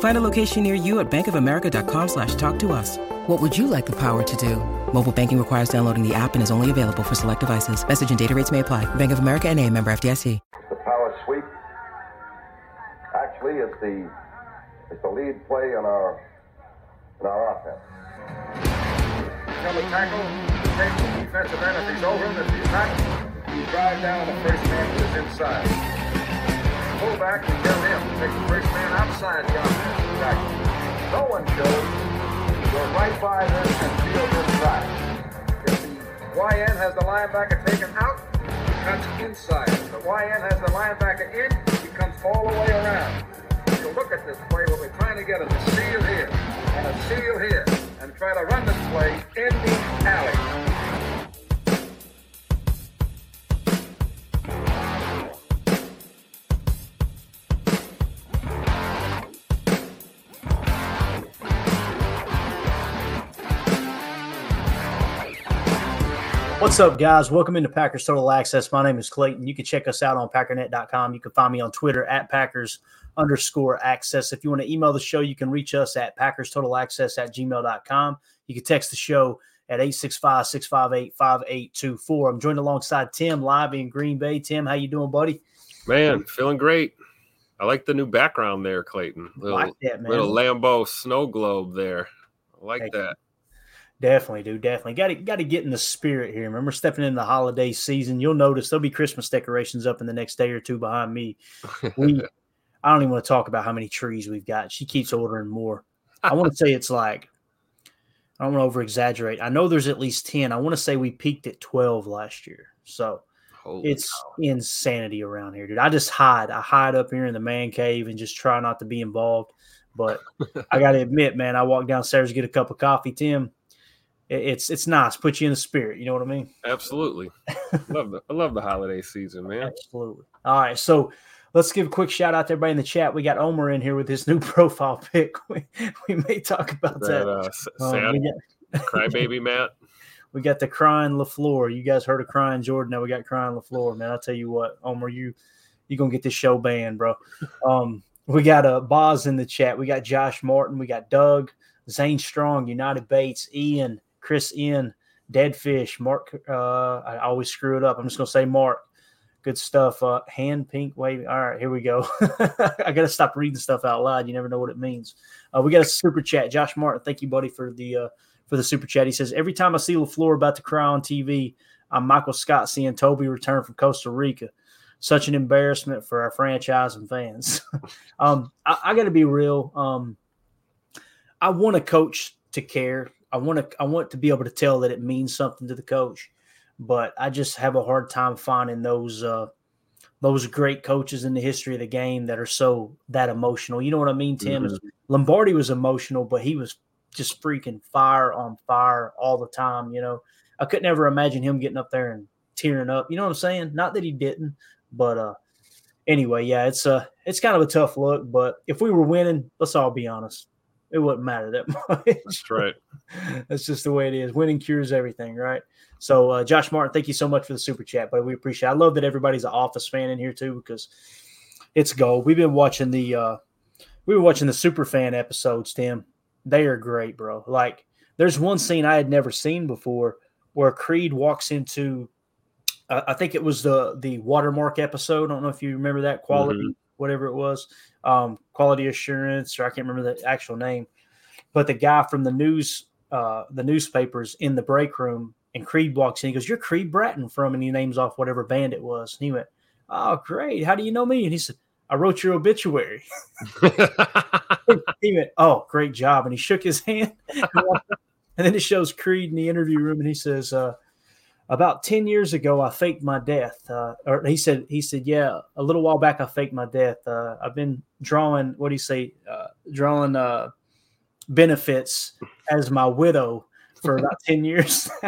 Find a location near you at bankofamerica.com slash talk to us. What would you like the power to do? Mobile banking requires downloading the app and is only available for select devices. Message and data rates may apply. Bank of America and a member FDIC. The power sweep actually is the is the lead play in our in our offense. Double tackle, take the defensive end if he's over him. If he's not, you drive down the first man to his inside. Pull back and kill him. Take the first man outside offensive tackle. No one shows. Go right by them and field inside. If the YN has the linebacker taken out, he cuts inside. If the YN has the linebacker in, he comes all the way around. You look at this play, what we're trying to get is a seal here and a seal here and try to run this play in the alley. What's up, guys? Welcome into Packers Total Access. My name is Clayton. You can check us out on packernet.com. You can find me on Twitter at Packers underscore access. If you want to email the show, you can reach us at Packers Total Access at gmail.com. You can text the show at 865 658 5824. I'm joined alongside Tim live in Green Bay. Tim, how you doing, buddy? Man, feeling great. I like the new background there, Clayton. Little, like that, man. little Lambeau snow globe there. I like Thank that. Definitely, do Definitely got to got to get in the spirit here. Remember, stepping in the holiday season, you'll notice there'll be Christmas decorations up in the next day or two behind me. We, I don't even want to talk about how many trees we've got. She keeps ordering more. I want to say it's like, I don't want to over exaggerate. I know there's at least ten. I want to say we peaked at twelve last year. So Holy it's cow. insanity around here, dude. I just hide. I hide up here in the man cave and just try not to be involved. But I got to admit, man, I walk downstairs to get a cup of coffee, Tim. It- It's it's nice. Put you in the spirit. You know what I mean? Absolutely. love the I love the holiday season, man. Absolutely. All right. So let's give a quick shout out to everybody in the chat. We got Omer in here with his new profile pic. We, we may talk about That that. uh, Um, got, crybaby Matt. we got the crying LaFleur. You guys heard of crying Jordan. Now we got crying LaFleur, man. I'll tell you what, Omer, you you gonna get this show banned, bro. Um, we got a uh, Boz in the chat. We got Josh Martin. We got Doug, Zane Strong, United Bates, Ian, Chris Ian, Deadfish, Mark. Uh, I always screw it up. I'm just gonna say Mark. Good stuff. Uh, hand pink wavy. All right, here we go. I gotta stop reading stuff out loud. You never know what it means. Uh, we got a super chat. Josh Martin, thank you, buddy, for the uh, for the super chat. He says every time I see Lafleur about to cry on TV, I'm Michael Scott seeing Toby return from Costa Rica. Such an embarrassment for our franchise and fans. um, I, I got to be real. Um, I want a coach to care. I want to. I want to be able to tell that it means something to the coach. But I just have a hard time finding those uh, those great coaches in the history of the game that are so that emotional. You know what I mean, Tim? Lombardi was emotional, but he was just freaking fire on fire all the time. You know, I could never imagine him getting up there and tearing up. You know what I'm saying? Not that he didn't, but uh, anyway, yeah, it's uh it's kind of a tough look. But if we were winning, let's all be honest, it wouldn't matter that much. That's right. That's just the way it is. Winning cures everything, right? So, uh, Josh Martin, thank you so much for the super chat, but we appreciate. It. I love that everybody's an Office fan in here too because it's gold. We've been watching the uh, we were watching the super fan episodes, Tim. They are great, bro. Like, there's one scene I had never seen before where Creed walks into. Uh, I think it was the the watermark episode. I don't know if you remember that quality whatever it was, um, quality assurance, or I can't remember the actual name. But the guy from the news, uh, the newspapers in the break room, and Creed walks in. He goes, "You're Creed Bratton from," and he names off whatever band it was. And he went, "Oh, great! How do you know me?" And he said, "I wrote your obituary." he went, "Oh, great job!" And he shook his hand. and then it shows Creed in the interview room, and he says, uh, "About ten years ago, I faked my death." Uh, or he said, "He said, yeah, a little while back, I faked my death. Uh, I've been drawing. What do you say? Uh, drawing uh, benefits as my widow for about ten years."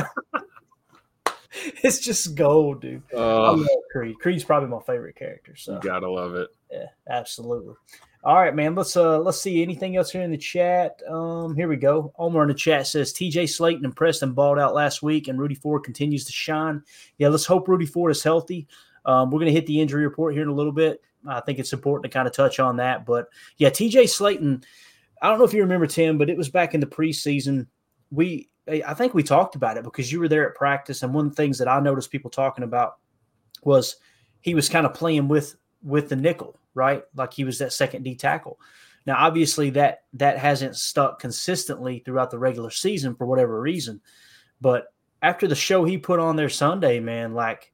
it's just gold, dude. I love Creed. Creed's probably my favorite character. So you gotta love it. yeah, absolutely. All right, man. Let's uh let's see anything else here in the chat. Um, here we go. Omar in the chat says TJ Slaton and Preston balled out last week, and Rudy Ford continues to shine. Yeah, let's hope Rudy Ford is healthy. Um, we're gonna hit the injury report here in a little bit. I think it's important to kind of touch on that. But yeah, TJ Slaton. I don't know if you remember Tim, but it was back in the preseason. We I think we talked about it because you were there at practice, and one of the things that I noticed people talking about was he was kind of playing with with the nickel, right? Like he was that second D tackle. Now, obviously, that that hasn't stuck consistently throughout the regular season for whatever reason. But after the show he put on there Sunday, man, like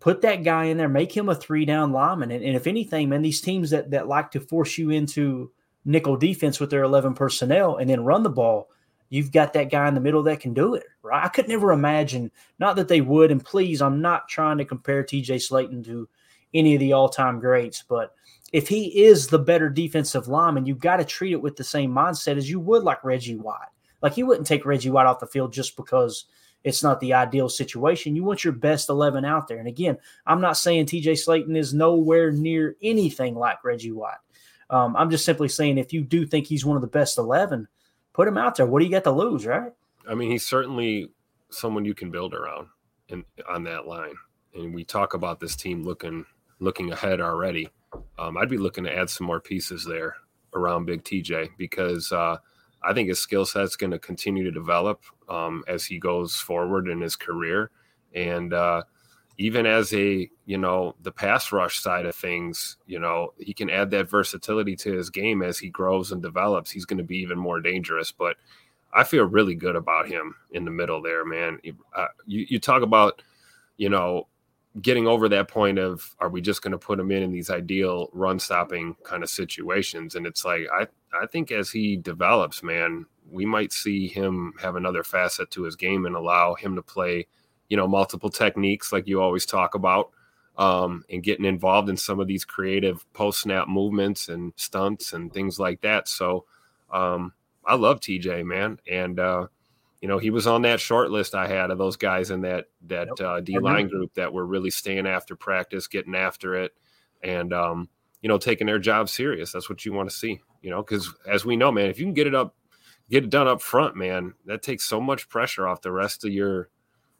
put that guy in there, make him a three down lineman. And, and if anything, man, these teams that that like to force you into nickel defense with their 11 personnel and then run the ball, you've got that guy in the middle that can do it, right? I could never imagine, not that they would, and please, I'm not trying to compare TJ Slaton to any of the all time greats, but if he is the better defensive lineman, you've got to treat it with the same mindset as you would like Reggie White. Like you wouldn't take Reggie White off the field just because it's not the ideal situation. You want your best 11 out there. And again, I'm not saying TJ Slaton is nowhere near anything like Reggie White. Um, I'm just simply saying if you do think he's one of the best 11, put him out there. What do you got to lose, right? I mean, he's certainly someone you can build around on that line. And we talk about this team looking looking ahead already. Um, I'd be looking to add some more pieces there around Big TJ because uh, I think his skill set's going to continue to develop um, as he goes forward in his career, and uh, even as a you know the pass rush side of things, you know he can add that versatility to his game as he grows and develops. He's going to be even more dangerous, but. I feel really good about him in the middle there, man. Uh, you, you talk about, you know, getting over that point of are we just going to put him in in these ideal run stopping kind of situations? And it's like i i think as he develops man we might see him have another facet to his game and allow him to play you know multiple techniques like you always talk about um, and getting involved in some of these creative post snap movements and stunts and things like that. So um, i love tj man. And uh, you know, he was on that short list I had of those guys in that that yep. uh, D line group that were really staying after practice, getting after it, and um, you know, taking their job serious. That's what you want to see, you know, because as we know, man, if you can get it up, get it done up front, man, that takes so much pressure off the rest of your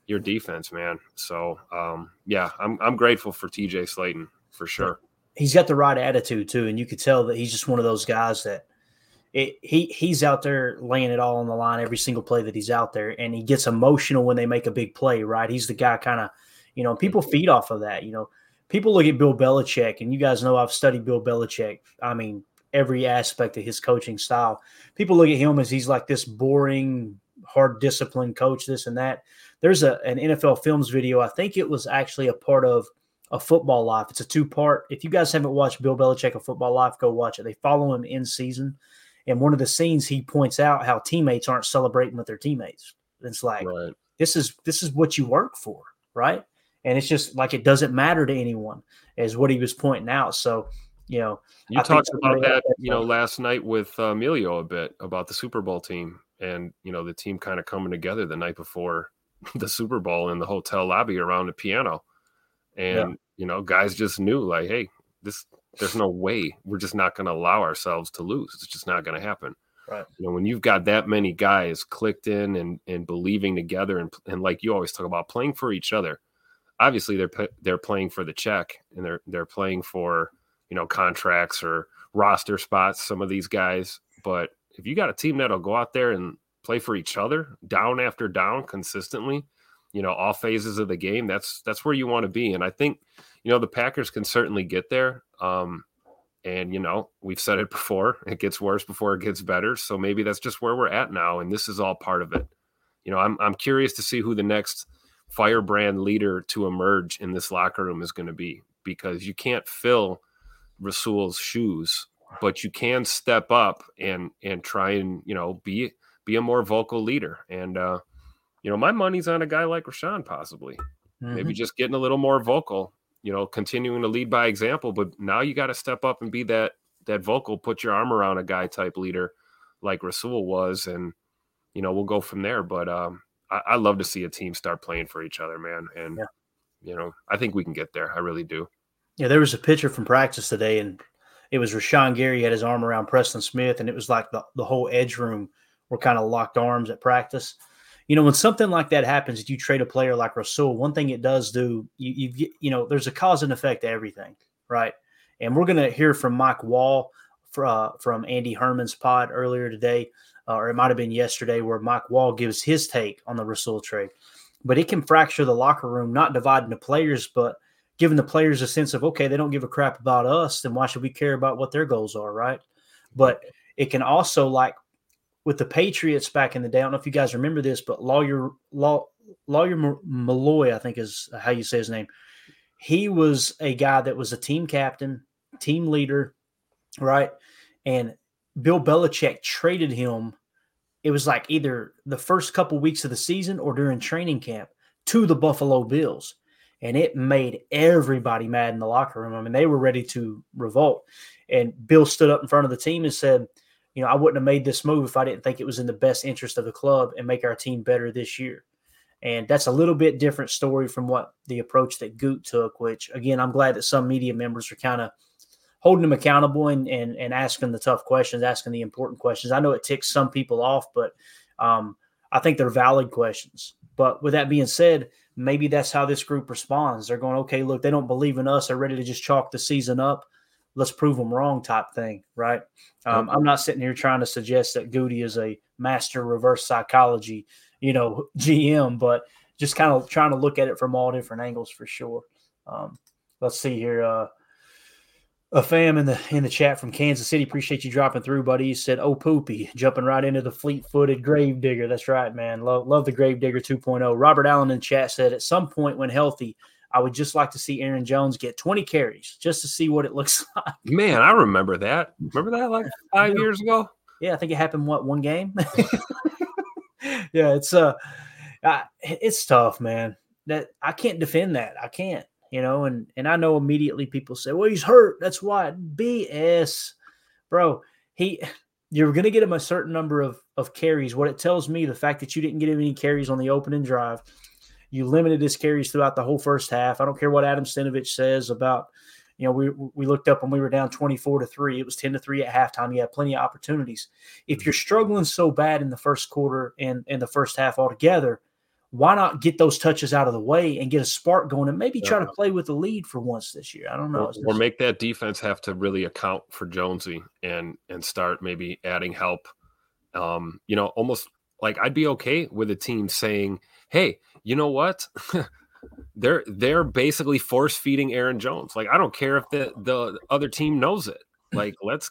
your defense, man. So um, yeah, I'm I'm grateful for TJ Slaton for sure. He's got the right attitude too, and you could tell that he's just one of those guys that it, he he's out there laying it all on the line every single play that he's out there, and he gets emotional when they make a big play. Right? He's the guy, kind of, you know, people mm-hmm. feed off of that. You know, people look at Bill Belichick, and you guys know I've studied Bill Belichick. I mean, every aspect of his coaching style. People look at him as he's like this boring, hard disciplined coach, this and that. There's a an NFL Films video. I think it was actually a part of a football life. It's a two part. If you guys haven't watched Bill Belichick a football life, go watch it. They follow him in season. And one of the scenes he points out how teammates aren't celebrating with their teammates. It's like right. this is this is what you work for, right? And it's just like it doesn't matter to anyone, is what he was pointing out. So, you know, you I talked about that, you know, last night with uh, Emilio a bit about the Super Bowl team, and you know the team kind of coming together the night before the Super Bowl in the hotel lobby around the piano, and yeah. you know, guys just knew like, hey, this there's no way we're just not going to allow ourselves to lose. It's just not going to happen. Right. You know, when you've got that many guys clicked in and and believing together, and and like you always talk about playing for each other. Obviously, they're they're playing for the check, and they're they're playing for you know contracts or roster spots. Some of these guys, but if you got a team that'll go out there and play for each other, down after down, consistently, you know, all phases of the game, that's that's where you want to be. And I think you know the Packers can certainly get there. Um, And you know, we've said it before, it gets worse before it gets better. So maybe that's just where we're at now, and this is all part of it. You know, I'm I'm curious to see who the next firebrand leader to emerge in this locker room is going to be because you can't fill Rasul's shoes, but you can step up and and try and you know be be a more vocal leader. And uh, you know, my money's on a guy like Rashan possibly, mm-hmm. maybe just getting a little more vocal. You know, continuing to lead by example, but now you got to step up and be that that vocal, put your arm around a guy type leader like Rasul was, and you know we'll go from there. But um, I, I love to see a team start playing for each other, man. And yeah. you know, I think we can get there. I really do. Yeah, there was a picture from practice today, and it was Rashan Gary had his arm around Preston Smith, and it was like the, the whole edge room were kind of locked arms at practice. You know, when something like that happens, if you trade a player like Rasul, one thing it does do, you you get, you know, there's a cause and effect to everything, right? And we're going to hear from Mike Wahle for, uh, from Andy Herman's pod earlier today uh, or it might have been yesterday, where Mike Wahle gives his take on the Rasul trade. But it can fracture the locker room, not dividing the players, but giving the players a sense of, okay, they don't give a crap about us, then why should we care about what their goals are, right? But it can also, like with the Patriots back in the day, I don't know if you guys remember this, but Lawyer, Law, Lawyer Milloy, I think is how you say his name. He was a guy that was a team captain, team leader, right? And Bill Belichick traded him. It was like either the first couple weeks of the season or during training camp to the Buffalo Bills. And it made everybody mad in the locker room. I mean, they were ready to revolt. And Bill stood up in front of the team and said, You know, I wouldn't have made this move if I didn't think it was in the best interest of the club and make our team better this year. And that's a little bit different story from what the approach that Goot took, which again, I'm glad that some media members are kind of holding them accountable and, and and asking the tough questions, asking the important questions. I know it ticks some people off, but um, I think they're valid questions. But with that being said, maybe that's how this group responds. They're going, okay, look, they don't believe in us. They're ready to just chalk the season up. Let's prove them wrong, type thing, right? Um, I'm not sitting here trying to suggest that Goody is a master reverse psychology, you know, GM, but just kind of trying to look at it from all different angles for sure. Um, let's see here. Uh, a fam in the in the chat from Kansas City. Appreciate you dropping through, buddy. He said, "Oh, poopy, jumping right into the fleet-footed grave digger." That's right, man. Love love the grave digger 2.0. Robert Allen in chat said, "At some point when healthy, I would just like to see Aaron Jones get 20 carries just to see what it looks like." Man, I remember that. Remember that like five yeah. years ago? Yeah, I think it happened. What one game? yeah, it's uh, uh, it's tough, man. That I can't defend that. I can't you know, and and I know immediately people say, "Well, he's hurt. That's why." BS, bro. He, you're going to get him a certain number of of carries. What it tells me, the fact that you didn't get him any carries on the opening drive, you limited his carries throughout the whole first half. I don't care what Adam Stenavich says about. You know, we we looked up when we were down 24 to 3. It was 10 to 3 at halftime. You had plenty of opportunities. If you're struggling so bad in the first quarter and in the first half altogether, why not get those touches out of the way and get a spark going and maybe try to play with the lead for once this year? I don't know. Or, or, make that defense have to really account for Jonesy and and start maybe adding help. Um, you know, almost like I'd be okay with a team saying, "Hey, you know what?" they're they're basically force feeding Aaron Jones. Like I don't care if the the other team knows it. Like let's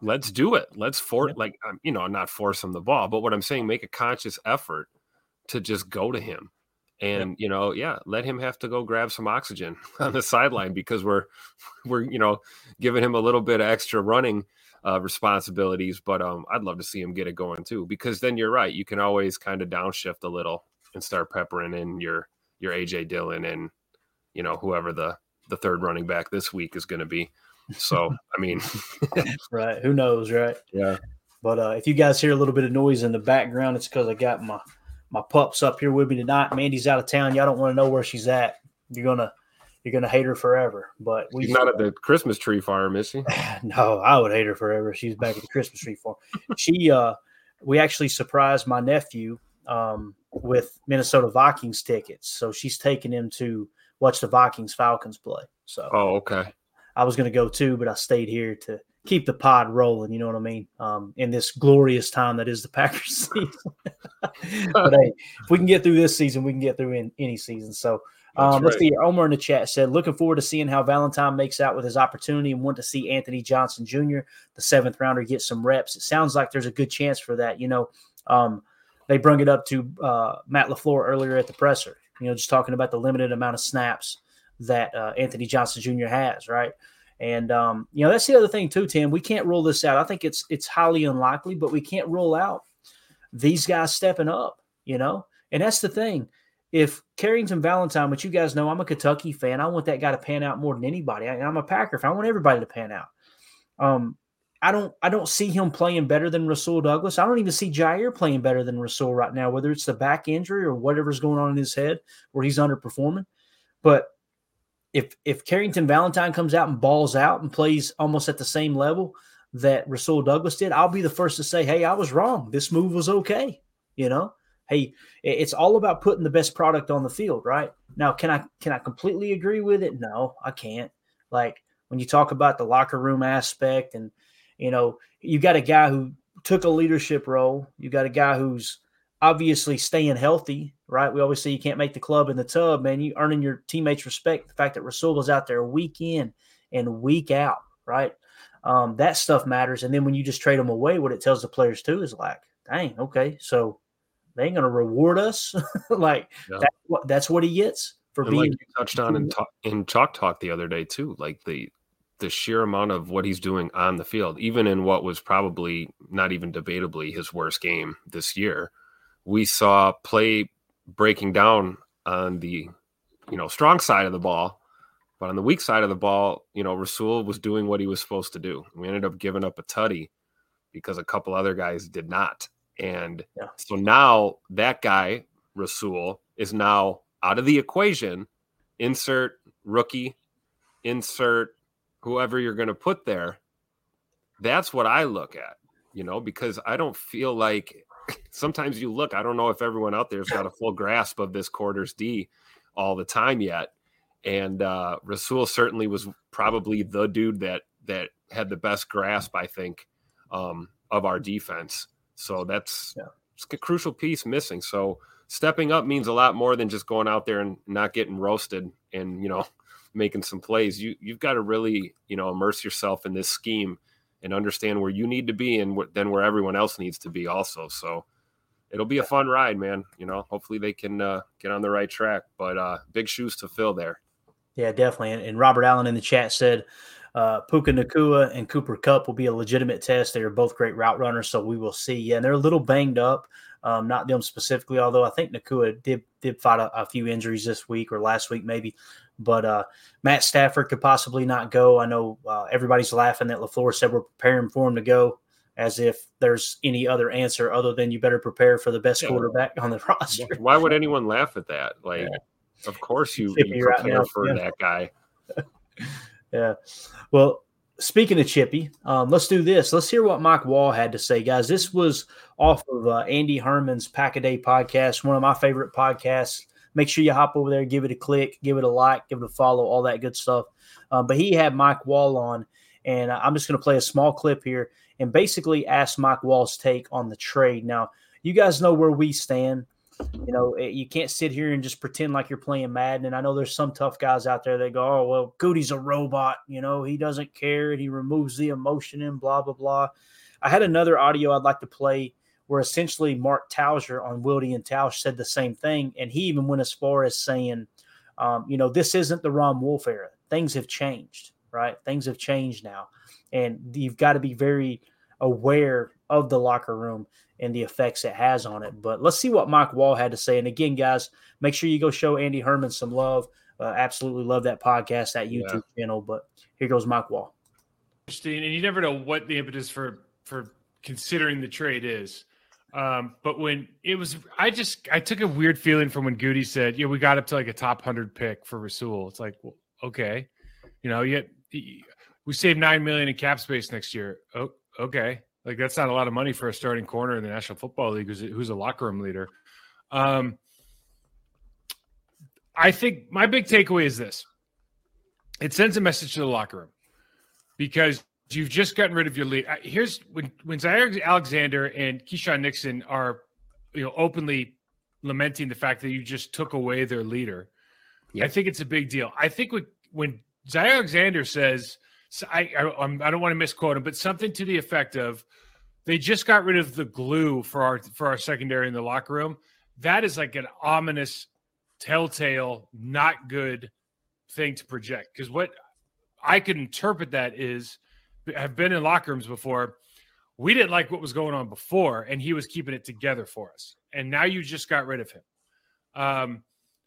let's do it. Let's force like you know not force him the ball, but what I'm saying, make a conscious effort to just go to him and you know yeah let him have to go grab some oxygen on the sideline because we're we're you know giving him a little bit of extra running uh, responsibilities but um i'd love to see him get it going too because then you're right you can always kind of downshift a little and start peppering in your your aj dillon and you know whoever the the third running back this week is going to be so i mean right who knows right yeah but uh if you guys hear a little bit of noise in the background it's because i got my my pup's up here with me tonight. Mandy's out of town. Y'all don't want to know where she's at. You're gonna you're gonna hate her forever. But we she's not at the Christmas tree farm, is she? no, I would hate her forever. She's back at the Christmas tree farm. she uh we actually surprised my nephew um with Minnesota Vikings tickets. So she's taking him to watch the Vikings Falcons play. So Oh, okay. I was gonna go too, but I stayed here to keep the pod rolling. You know what I mean? Um, in this glorious time that is the Packers season. but hey, if we can get through this season, we can get through in any season. So Um, right. Let's see. Omer in the chat said, "Looking forward to seeing how Valentine makes out with his opportunity, and want to see Anthony Johnson Jr., the seventh rounder, get some reps. It sounds like there's a good chance for that. You know, um, they brung it up to uh, Matt LaFleur earlier at the presser. You know, just talking about the limited amount of snaps that uh, Anthony Johnson Jr. has, right? And um, you know, that's the other thing too, Tim. We can't rule this out. I think it's it's highly unlikely, but we can't rule out these guys stepping up. You know, and that's the thing if Carrington Valentine, which you guys know, I'm a Kentucky fan. I want that guy to pan out more than anybody. I, am a Packer fan. I want everybody to pan out. Um, I don't I don't see him playing better than Rasul Douglas. I don't even see Jaire playing better than Rasul right now, whether it's the back injury or whatever's going on in his head where he's underperforming. But if if Carrington Valentine comes out and balls out and plays almost at the same level that Rasul Douglas did, I'll be the first to say, hey, I was wrong. This move was okay. You know, hey, it's all about putting the best product on the field, right? Now, can I can I completely agree with it? No, I can't. Like when you talk about the locker room aspect, and you know, you got a guy who took a leadership role. You got a guy who's obviously staying healthy, right? We always say you can't make the club in the tub, man. You earning your teammates respect. The fact that Rasul was out there week in and week out, right? Um, that stuff matters. And then when you just trade them away, what it tells the players too is like, dang, okay, so they ain't going to reward us. like yeah. that's what that's what he gets for and being. Like you touched on in, talk, in chalk talk the other day too, like the the sheer amount of what he's doing on the field, even in what was probably not even debatably his worst game this year, we saw play breaking down on the you know strong side of the ball. But on the weak side of the ball, you know, Rasul was doing what he was supposed to do. We ended up giving up a tutty because a couple other guys did not. And yeah. so now that guy, Rasul, is now out of the equation. Insert rookie, insert whoever you're going to put there. That's what I look at, you know, because I don't feel like sometimes you look, I don't know if everyone out there's got a full grasp of this quarters D all the time yet. And uh, Rasul certainly was probably the dude that that had the best grasp, I think, um, of our defense. So that's yeah. a crucial piece missing. So stepping up means a lot more than just going out there and not getting roasted and you know making some plays. You you've got to really you know immerse yourself in this scheme and understand where you need to be and then where everyone else needs to be also. So it'll be a fun ride, man. You know, hopefully they can uh, get on the right track, but uh, big shoes to fill there. Yeah, definitely. And, and Robert Allen in the chat said uh, Puka Nacua and Cooper Kupp will be a legitimate test. They are both great route runners, so we will see. Yeah, and they're a little banged up. Um, not them specifically, although I think Nacua did did fight a, a, few injuries this week or last week maybe. But uh, Matt Stafford could possibly not go. I know uh, everybody's laughing that LaFleur said we're preparing for him to go, as if there's any other answer other than you better prepare for the best yeah. quarterback on the roster. Why would anyone laugh at that? Like, yeah. of course you, you prepare right for yeah. that guy. Yeah. Well, speaking of Chippy, um, let's do this. Let's hear what Mike Wahle had to say, guys. This was off of uh, Andy Herman's Pack a Day podcast, one of my favorite podcasts. Make sure you hop over there, give it a click, give it a like, give it a follow, all that good stuff. Um, but he had Mike Wahle on, and I'm just going to play a small clip here and basically ask Mike Wahle's take on the trade. Now, you guys know where we stand. You know, eh, you can't sit here and just pretend like you're playing Madden. And I know there's some tough guys out there that go, "Oh, well, Goody's a robot. You know, he doesn't care and he removes the emotion and blah blah blah." I had another audio I'd like to play where essentially Mark Tauscher on Wildy and Tausch said the same thing, and he even went as far as saying, um, "You know, this isn't the Ron Wolf era. Things have changed, right? Things have changed now, and you've got to be very aware of the locker room." and the effects it has on it. But let's see what Mike Wahle had to say. And again, guys, make sure you go show Andy Herman some love. Uh, absolutely love that podcast, that YouTube yeah. channel. But here goes Mike Wahle. Interesting, and you never know what the impetus for for considering the trade is. Um, but when it was, I just I took a weird feeling from when Goody said, "Yeah, we got up to like a top hundred pick for Rasul." It's like, well, okay, you know, yet we saved nine million in cap space next year. Oh, okay, like that's not a lot of money for a starting corner in the National Football League who's, who's a locker room leader. Um, I think my big takeaway is this: it sends a message to the locker room because you've just gotten rid of your lead. Here's when when Jaire Alexander and Keisean Nixon are, you know, openly lamenting the fact that you just took away their leader. I think it's a big deal. I think when when Jaire Alexander says, I I, I'm- I don't want to misquote him, but something to the effect of, they just got rid of the glue for our for our secondary in the locker room. That is like an ominous, telltale, not good thing to project. Because what I could interpret that is, have been in locker rooms before. We didn't like what was going on before, and he was keeping it together for us. And now you just got rid of him. Um,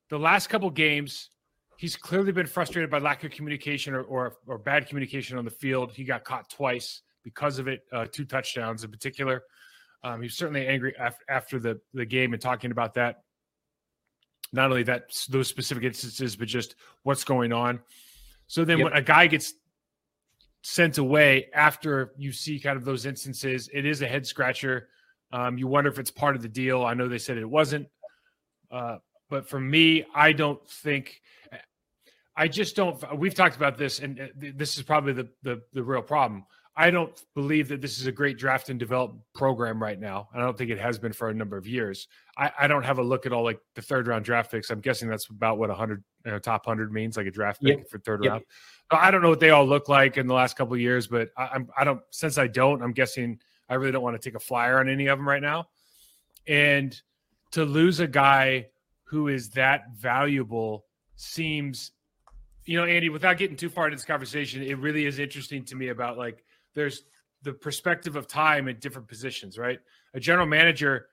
the last couple games, he's clearly been frustrated by lack of communication or, or, or bad communication on the field. He got caught twice because of it, uh, two touchdowns in particular. Um, he's certainly angry af- after the, the game and talking about that. Not only that, those specific instances, but just what's going on. So then Yep. when a guy gets sent away after you see kind of those instances, it is a head scratcher. Um, you wonder if it's part of the deal. I know they said it wasn't. Uh, but for me, I don't think. I just don't. We've talked about this, and uh, this is probably the, the the real problem. I don't believe that this is a great draft and develop program right now. I don't think it has been for a number of years. I, I don't have a look at all like the third round draft picks. I'm guessing that's about what a hundred you know, top hundred means, like a draft pick Yep. for third Yep. round. I don't know what they all look like in the last couple of years, but I, I'm I don't since I don't, I'm guessing I really don't want to take a flyer on any of them right now. And to lose a guy who is that valuable seems, you know, Andy, without getting too far into this conversation, it really is interesting to me about like there's the perspective of time at different positions, right? A general manager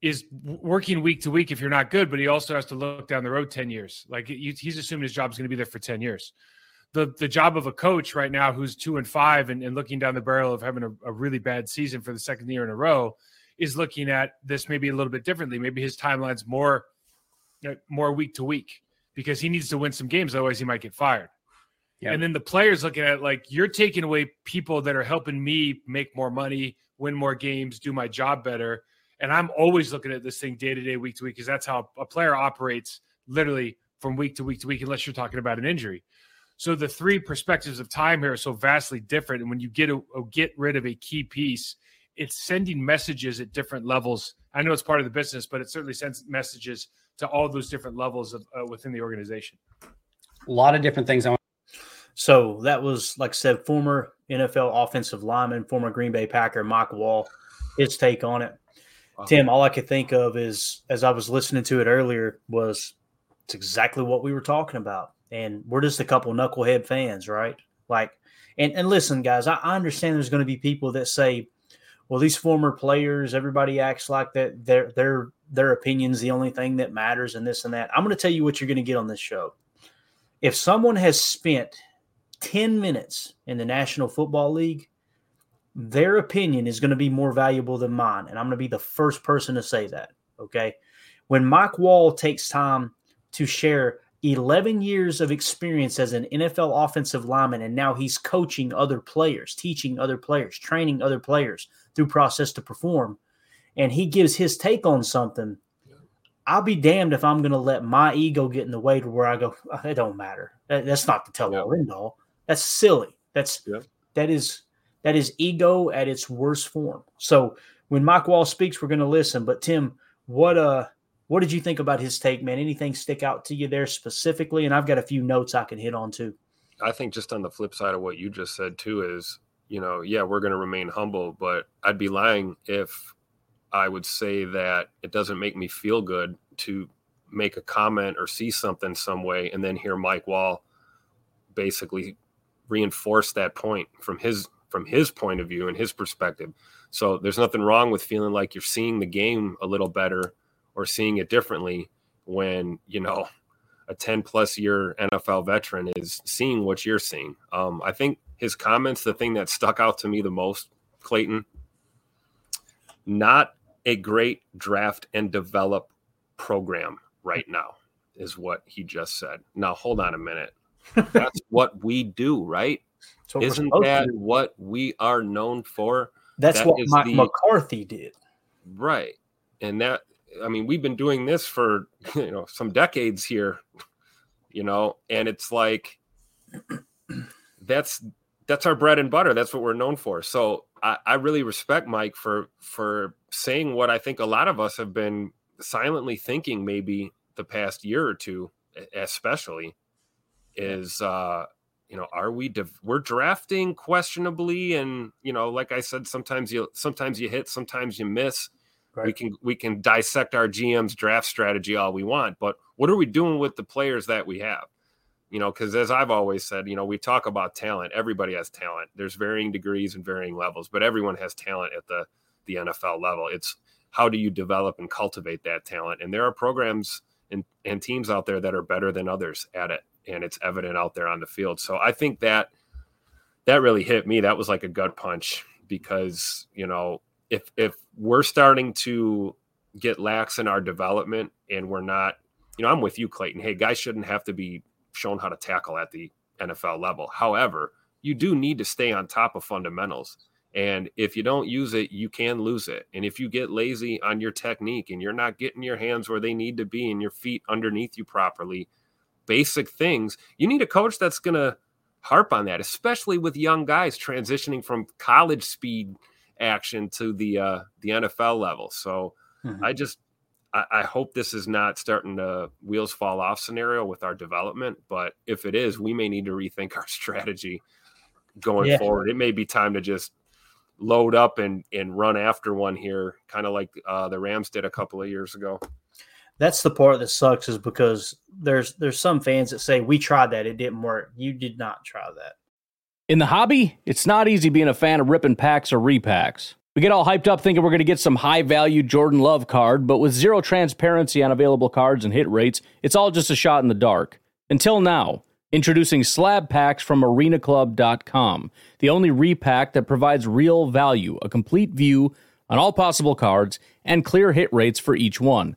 is working week to week if you're not good, but he also has to look down the road 10 years. Like he's assuming his job is going to be there for 10 years. The, the job of a coach right now who's two and five and, and looking down the barrel of having a, a really bad season for the second year in a row is looking at this maybe a little bit differently. Maybe his timeline's more more week to week because he needs to win some games, otherwise he might get fired. Yeah. And then the players looking at it like you're taking away people that are helping me make more money, win more games, do my job better. And I'm always looking at this thing day to day, week to week, because that's how a player operates literally from week to week to week, unless you're talking about an injury. So the three perspectives of time here are so vastly different. And when you get a, a get rid of a key piece, it's sending messages at different levels. I know it's part of the business, but it certainly sends messages to all those different levels of uh, within the organization. A lot of different things. I want. So that was, like I said, former NFL offensive lineman, former Green Bay Packer, Mike Wahle, his take on it. Tim, all I could think of is, as I was listening to it earlier, was it's exactly what we were talking about. And we're just a couple knucklehead fans, right? Like, and, and listen, guys, I, I understand there's going to be people that say, well, these former players, everybody acts like that their their their opinion's the only thing that matters and this and that. I'm going to tell you what you're going to get on this show. If someone has spent 10 minutes in the National Football League, their opinion is going to be more valuable than mine. And I'm going to be the first person to say that. Okay. When Mike Wahle takes time to share 11 years of experience as an NFL offensive lineman, and now he's coaching other players, teaching other players, training other players through process to perform, and he gives his take on something. I'll be damned if I'm going to let my ego get in the way to where I go, "Oh, it don't matter. That's not the tell all end all. That's silly. That's Yeah. that is that is ego at its worst form. So when Mike Wahle speaks, we're going to listen. But Tim, what uh, what did you think about his take, man? Anything stick out to you there specifically? And I've got a few notes I can hit on too. I think just on the flip side of what you just said too is, you know, yeah, we're going to remain humble, but I'd be lying if I would say that it doesn't make me feel good to make a comment or see something some way and then hear Mike Wahle basically reinforce that point from his from his point of view and his perspective. So there's nothing wrong with feeling like you're seeing the game a little better or seeing it differently when, you know, a 10 plus year NFL veteran is seeing what you're seeing. Um, I think his comments, the thing that stuck out to me the most, Clayton, not a great draft and develop program right now, is what he just said. Now, hold on a minute. That's what we do, right? Isn't that what we are known for? That's that what Mike the- McCarthy did. Right. And that I mean, we've been doing this for you know some decades here, you know, and it's like that's that's our bread and butter. That's what we're known for. So I, I really respect Mike for for saying what I think a lot of us have been silently thinking maybe the past year or two. especially, is uh, you know, are we div- we're drafting questionably, and you know, like I said, sometimes you sometimes you hit, sometimes you miss. Right. We can we can dissect our GM's draft strategy all we want, but what are we doing with the players that we have? You know, because as I've always said, you know, we talk about talent. Everybody has talent. There's varying degrees and varying levels, but everyone has talent at the the NFL level. It's how do you develop and cultivate that talent? And there are programs and, and teams out there that are better than others at it and it's evident out there on the field. So I think that that really hit me. That was like a gut punch because, you know, if if we're starting to get lax in our development and we're not, you know, I'm with you, Clayton. Hey, guys shouldn't have to be shown how to tackle at the NFL level. However, you do need to stay on top of fundamentals. And if you don't use it, you can lose it. And if you get lazy on your technique and you're not getting your hands where they need to be and your feet underneath you properly, basic things, you need a coach that's going to harp on that, especially with young guys transitioning from college speed action to the uh, the NFL level. So mm-hmm. I just I, I, hope this is not starting to wheels fall off scenario with our development. But if it is, we may need to rethink our strategy going yeah. forward. It may be time to just load up and and run after one here, kind of like uh, the Rams did a couple of years ago that's the part that sucks is because there's there's some fans that say we tried that. It didn't work. You did not try that. In the hobby it's not easy being a fan of ripping packs or repacks. We get all hyped up thinking we're going to get some high value jordan love card but with zero transparency on available cards and hit rates it's all just a shot in the dark. Until now introducing slab packs from arenaclub.com the only repack that provides real value a complete view on all possible cards and clear hit rates for each one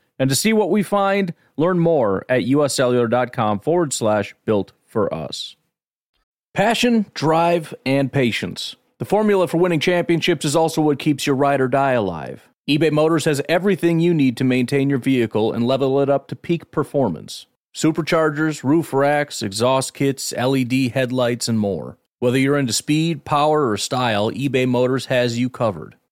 And to see what we find, learn more at uscellular.com forward slash built for us. Passion, drive, and patience. The formula for winning championships is also what keeps your ride or die alive. eBay Motors has everything you need to maintain your vehicle and level it up to peak performance superchargers, roof racks, exhaust kits, LED headlights, and more. Whether you're into speed, power, or style, eBay Motors has you covered.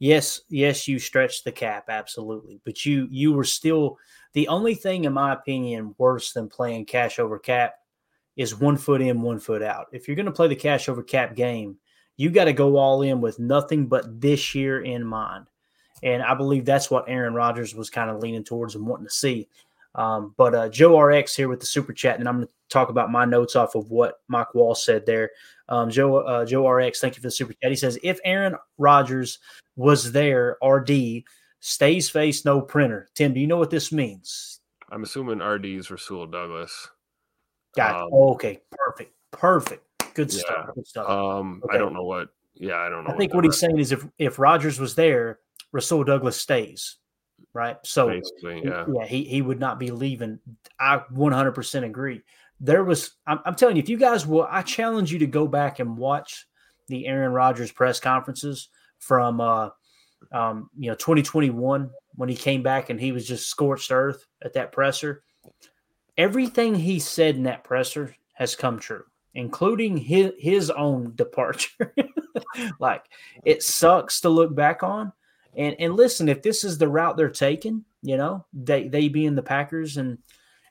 yes, yes, you stretched the cap absolutely, but you you were still the only thing, in my opinion, worse than playing cash over cap is one foot in, one foot out. If you're going to play the cash over cap game, you got to go all in with nothing but this year in mind. And I believe that's what Aaron Rodgers was kind of leaning towards and wanting to see. Um, but uh, Joe RX here with the super chat, and I'm going to talk about my notes off of what Mike Wahle said there. Um, Joe uh, Joe RX, thank you for the super chat. He says if Aaron Rodgers was there, RD stays face, no printer. Tim, do you know what this means? I'm assuming RD is Rasul Douglas. Got um, oh, okay, perfect, perfect, good yeah. stuff. Good stuff. Um, okay. I don't know what. Yeah, I don't know. I think what, what he's saying is if if Rodgers was there, Rasul Douglas stays, right? So basically, yeah, yeah, he he would not be leaving. I 100 percent agree. There was, I'm, I'm telling you, if you guys will, I challenge you to go back and watch the Aaron Rodgers press conferences from uh, um, you know 2021 when he came back and he was just scorched earth at that presser. Everything he said in that presser has come true. including his his own departure. like it sucks to look back on. And and listen, if this is the route they're taking, you know, they they being the Packers and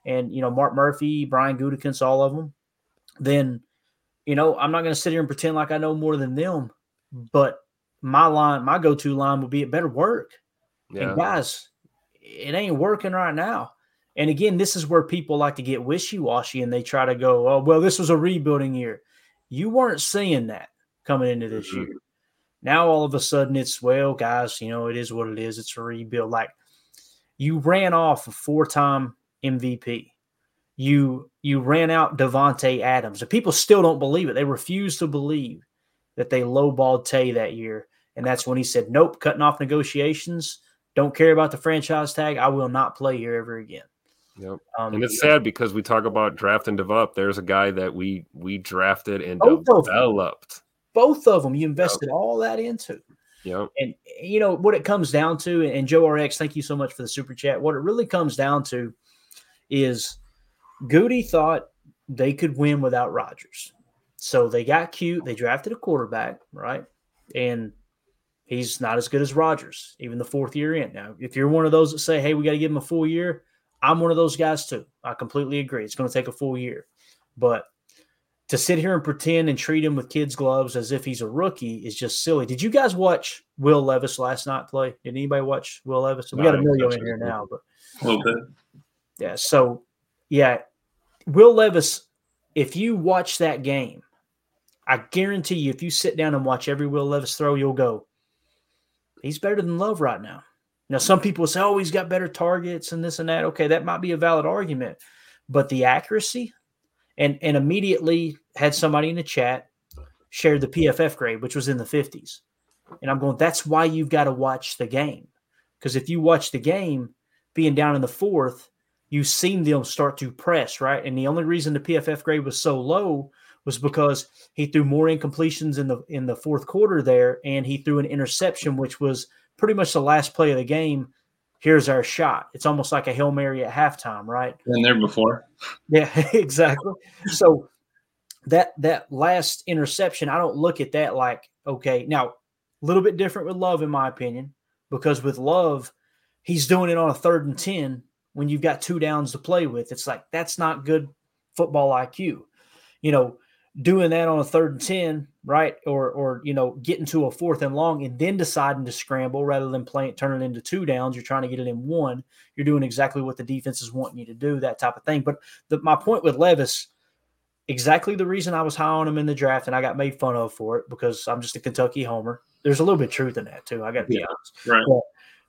and you know Mark Murphy, Brian Gutekunst, all of them, then you know I'm not going to sit here and pretend like I know more than them. But my line, my go-to line would be it better work. Yeah. And guys, it ain't working right now. And again, this is where people like to get wishy-washy and they try to go, "Oh, well, this was a rebuilding year." You weren't seeing that coming into this mm-hmm. year. Now all of a sudden it's well, guys, you know, it is what it is. It's a rebuild. Like you ran off a four-time MVP. You you ran out Davante Adams. And people still don't believe it. They refuse to believe that they lowballed Tay that year. And that's when he said, Nope, cutting off negotiations. Don't care about the franchise tag. I will not play here ever again. Yep. Um, and it's sad because we talk about draft and develop. There's a guy that we we drafted and developed. Both of them, you invested yep. all that into. Yeah. And you know what it comes down to, and Joe RX, thank you so much for the super chat. What it really comes down to is Goody thought they could win without Rodgers. So they got cute. They drafted a quarterback, right? And he's not as good as Rodgers, even the fourth year in. Now, if you're one of those that say, hey, we got to give him a full year, I'm one of those guys too. I completely agree. It's going to take a full year. But to sit here and pretend and treat him with kids' gloves as if he's a rookie is just silly. Did you guys watch Will Levis last night play? Did anybody watch Will Levis? We got a million in here now, but a little bit. Yeah. So, yeah, Will Levis. If you watch that game, I guarantee you, if you sit down and watch every Will Levis throw, you'll go, he's better than Love right now. Now, some people say, oh, he's got better targets and this and that. Okay, that might be a valid argument, but the accuracy, and and immediately had somebody in the chat shared the PFF grade, which was in the 50s. And I'm going, that's why you've got to watch the game. Because if you watch the game, being down in the fourth, you've seen them start to press, right? And the only reason the PFF grade was so low was because he threw more incompletions in the in the fourth quarter there, and he threw an interception, which was pretty much the last play of the game. Here's our shot. It's almost like a hail mary at halftime, right? Been there before. Yeah, exactly. so that that last interception, I don't look at that like okay. Now a little bit different with Love, in my opinion, because with Love, he's doing it on a third and ten when you've got two downs to play with. It's like that's not good football IQ. You know, doing that on a third and 10, right? Or, or, you know, getting to a fourth and long and then deciding to scramble rather than playing, turning into two downs. You're trying to get it in one. You're doing exactly what the defense is wanting you to do, that type of thing. But the, my point with Levis, exactly the reason I was high on him in the draft and I got made fun of for it because I'm just a Kentucky homer. There's a little bit of truth in that too. I got to be yeah, honest. Right. But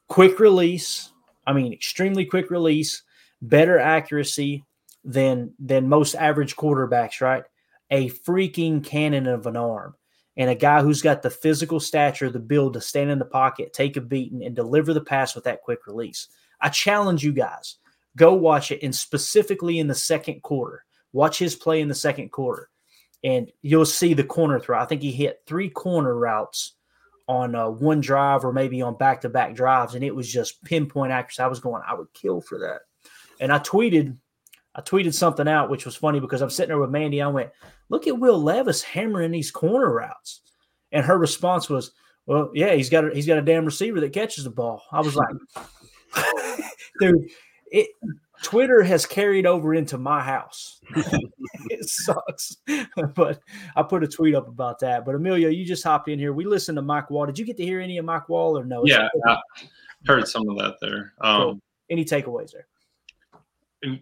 quick release. I mean, extremely quick release, better accuracy than than most average quarterbacks, right? A freaking cannon of an arm and a guy who's got the physical stature, the build to stand in the pocket, take a beating, and deliver the pass with that quick release. I challenge you guys go watch it, and specifically in the second quarter, watch his play in the second quarter, and you'll see the corner throw. I think he hit three corner routes on uh, one drive or maybe on back to back drives, and it was just pinpoint accuracy. I was going, I would kill for that. And I tweeted I tweeted something out, which was funny because I'm sitting there with Mandy. I went, look at Will Levis hammering these corner routes. And her response was, well, yeah, he's got a, he's got a damn receiver that catches the ball. I was like, dude, it, Twitter has carried over into my house. it sucks. but I put a tweet up about that. But Amelia, you just hopped in here. We listened to Mike Wahle. Did you get to hear any of Mike Wahle or no? Yeah, I heard some of that there. Um, any takeaways there?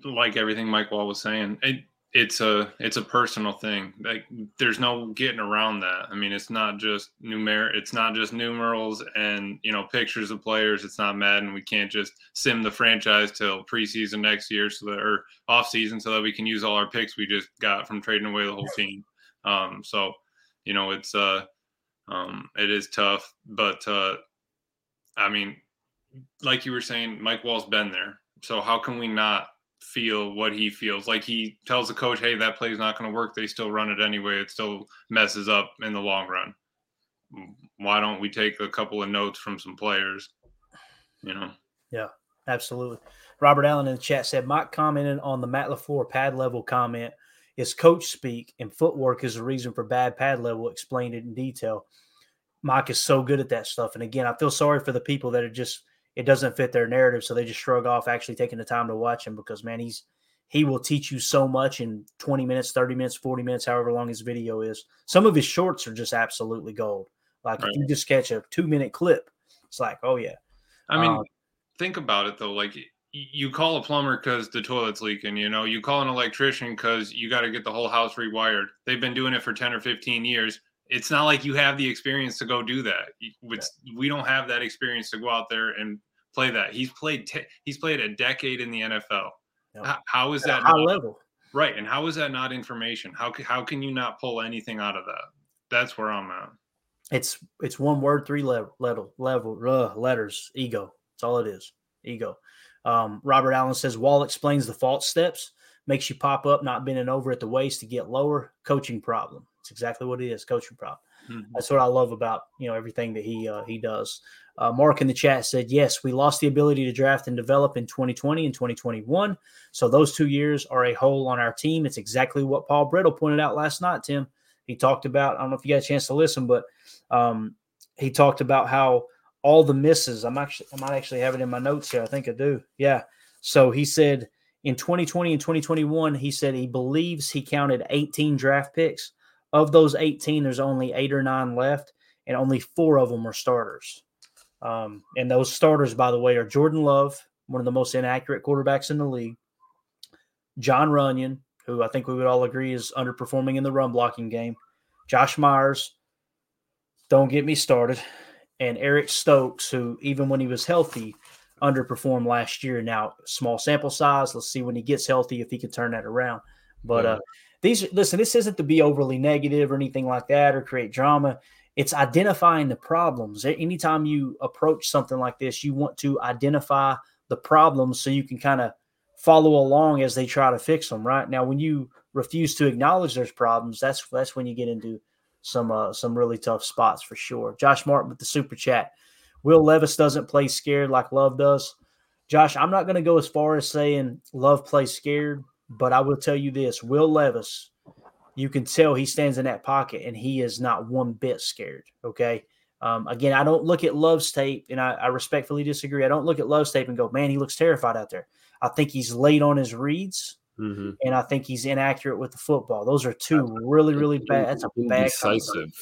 Like everything Mike Wahle was saying, it, it's a it's a personal thing. Like there's no getting around that. I mean, it's not just numer it's not just numerals and you know pictures of players. It's not Madden. We can't just sim the franchise till preseason next year so that or off season so that we can use all our picks we just got from trading away the whole team. Um, so you know it's uh um it is tough, but uh I mean, like you were saying, Mike Wahle's been there. So how can we not feel what he feels. Like he tells the coach, "Hey, that play's not going to work." They still run it anyway. It still messes up in the long run. Why don't we take a couple of notes from some players? You know. Yeah, absolutely. Robert Allen in the chat said Mike commented on the Matt LaFleur pad level comment. is coach speak, and footwork is the reason for bad pad level. Explained it in detail. Mike is so good at that stuff. And again, I feel sorry for the people that are just it doesn't fit their narrative, so they just shrug off actually taking the time to watch him because man, he's he will teach you so much in 20 minutes, 30 minutes, 40 minutes, however long his video is. Some of his shorts are just absolutely gold. Like right. if you just catch a two minute clip, it's like, oh yeah. I mean, um, think about it though. Like you call a plumber because the toilet's leaking, you know, you call an electrician because you got to get the whole house rewired. They've been doing it for 10 or 15 years. It's not like you have the experience to go do that. We don't have that experience to go out there and play that. He's played, t- he's played a decade in the NFL. How, how is that high not, level? Right. And how is that not information? How, how can you not pull anything out of that? That's where I'm at. It's, it's one word, three level, level, level, uh, letters, ego. That's all it is. Ego. Um, Robert Allen says Wahle explains the fault steps, makes you pop up, not bending over at the waist to get lower. Coaching problem. It's exactly what it is. Coaching problem. Mm-hmm. That's what I love about you know everything that he uh, he does. Uh, Mark in the chat said, "Yes, we lost the ability to draft and develop in 2020 and 2021. So those two years are a hole on our team. It's exactly what Paul Bretl pointed out last night. Tim, he talked about. I don't know if you got a chance to listen, but um, he talked about how all the misses. I'm actually I might actually have it in my notes here. I think I do. Yeah. So he said in 2020 and 2021, he said he believes he counted 18 draft picks. Of those 18, there's only eight or nine left, and only four of them are starters. Um, and those starters, by the way, are Jordan Love, one of the most inaccurate quarterbacks in the league, Jon Runyan, who I think we would all agree is underperforming in the run blocking game, Josh Myers. Don't get me started and Eric Stokes, who even when he was healthy, underperformed last year. Now, small sample size. Let's see when he gets healthy if he can turn that around. But uh, these listen, this isn't to be overly negative or anything like that or create drama. It's identifying the problems. Anytime you approach something like this, you want to identify the problems so you can kind of follow along as they try to fix them. Right now, when you refuse to acknowledge there's problems, that's that's when you get into some uh, some really tough spots for sure. Josh Martin with the super chat. Will Levis doesn't play scared like Love does. Josh, I'm not going to go as far as saying Love plays scared, but I will tell you this: Will Levis, you can tell he stands in that pocket and he is not one bit scared. Okay. Um, again, I don't look at Love's tape, and I, I respectfully disagree. I don't look at Love's tape and go, "Man, he looks terrified out there." I think he's late on his reads. Mm-hmm. And I think he's inaccurate with the football. Those are two really, really bad. That's a bad indecisive.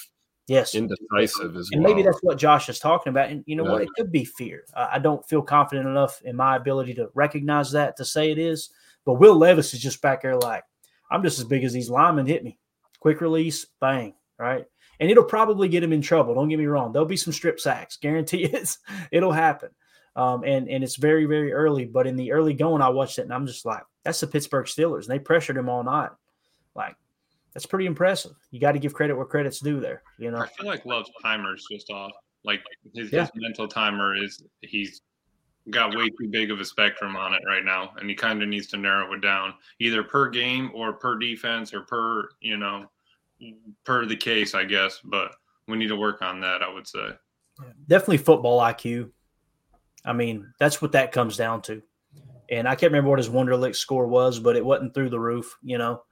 Yes, indecisive as and well. maybe that's what Josh is talking about. And you know yeah. what? It could be fear. I don't feel confident enough in my ability to recognize that to say it is. But Will Levis is just back there like, I'm just as big as these linemen. Hit me, quick release, bang, right. And it'll probably get him in trouble. Don't get me wrong. There'll be some strip sacks. Guarantee it's it'll happen. Um, and and it's very very early. But in the early going, I watched it and I'm just like, that's the Pittsburgh Steelers. And they pressured him all night. Like that's pretty impressive. You got to give credit where credit's due there. You know, I feel like Love's timer is just off. Like his, yeah. his mental timer is he's got way too big of a spectrum on it right now, and he kind of needs to narrow it down, either per game or per defense or per you know per the case, I guess. But we need to work on that. I would say. Definitely football IQ. I mean, that's what that comes down to. And I can't remember what his Wonderlic score was, but it wasn't through the roof, you know.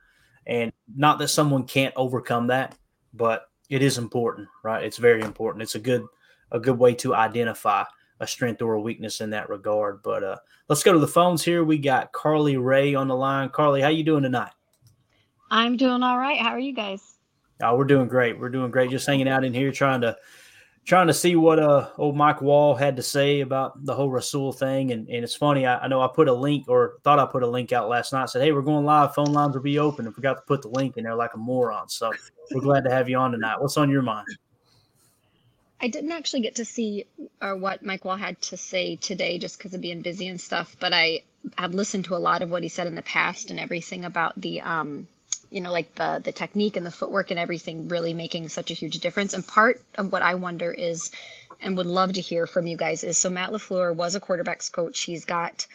And not that someone can't overcome that, but it is important, right? It's very important. It's a good a good way to identify a strength or a weakness in that regard. But uh, let's go to the phones here. We got Carly Ray on the line. Carly, how you doing tonight? I'm doing all right. How are you guys? Oh, we're doing great. We're doing great. Just hanging out in here trying to trying to see what uh old Mike Wahle had to say about the whole Rasul thing. And, and it's funny, I, I, know I put a link or thought I put a link out last night, said, Hey, we're going live, phone lines will be open, and forgot to put the link in there like a moron. So we're glad to have you on tonight. What's on your mind? I didn't actually get to see or what Mike Wahle had to say today just because of being busy and stuff, but I have listened to a lot of what he said in the past and everything about the um you know like the the technique and the footwork and everything really making such a huge difference. And part of what i wonder is and would love to hear from you guys is so matt lafleur was a quarterbacks coach. He's got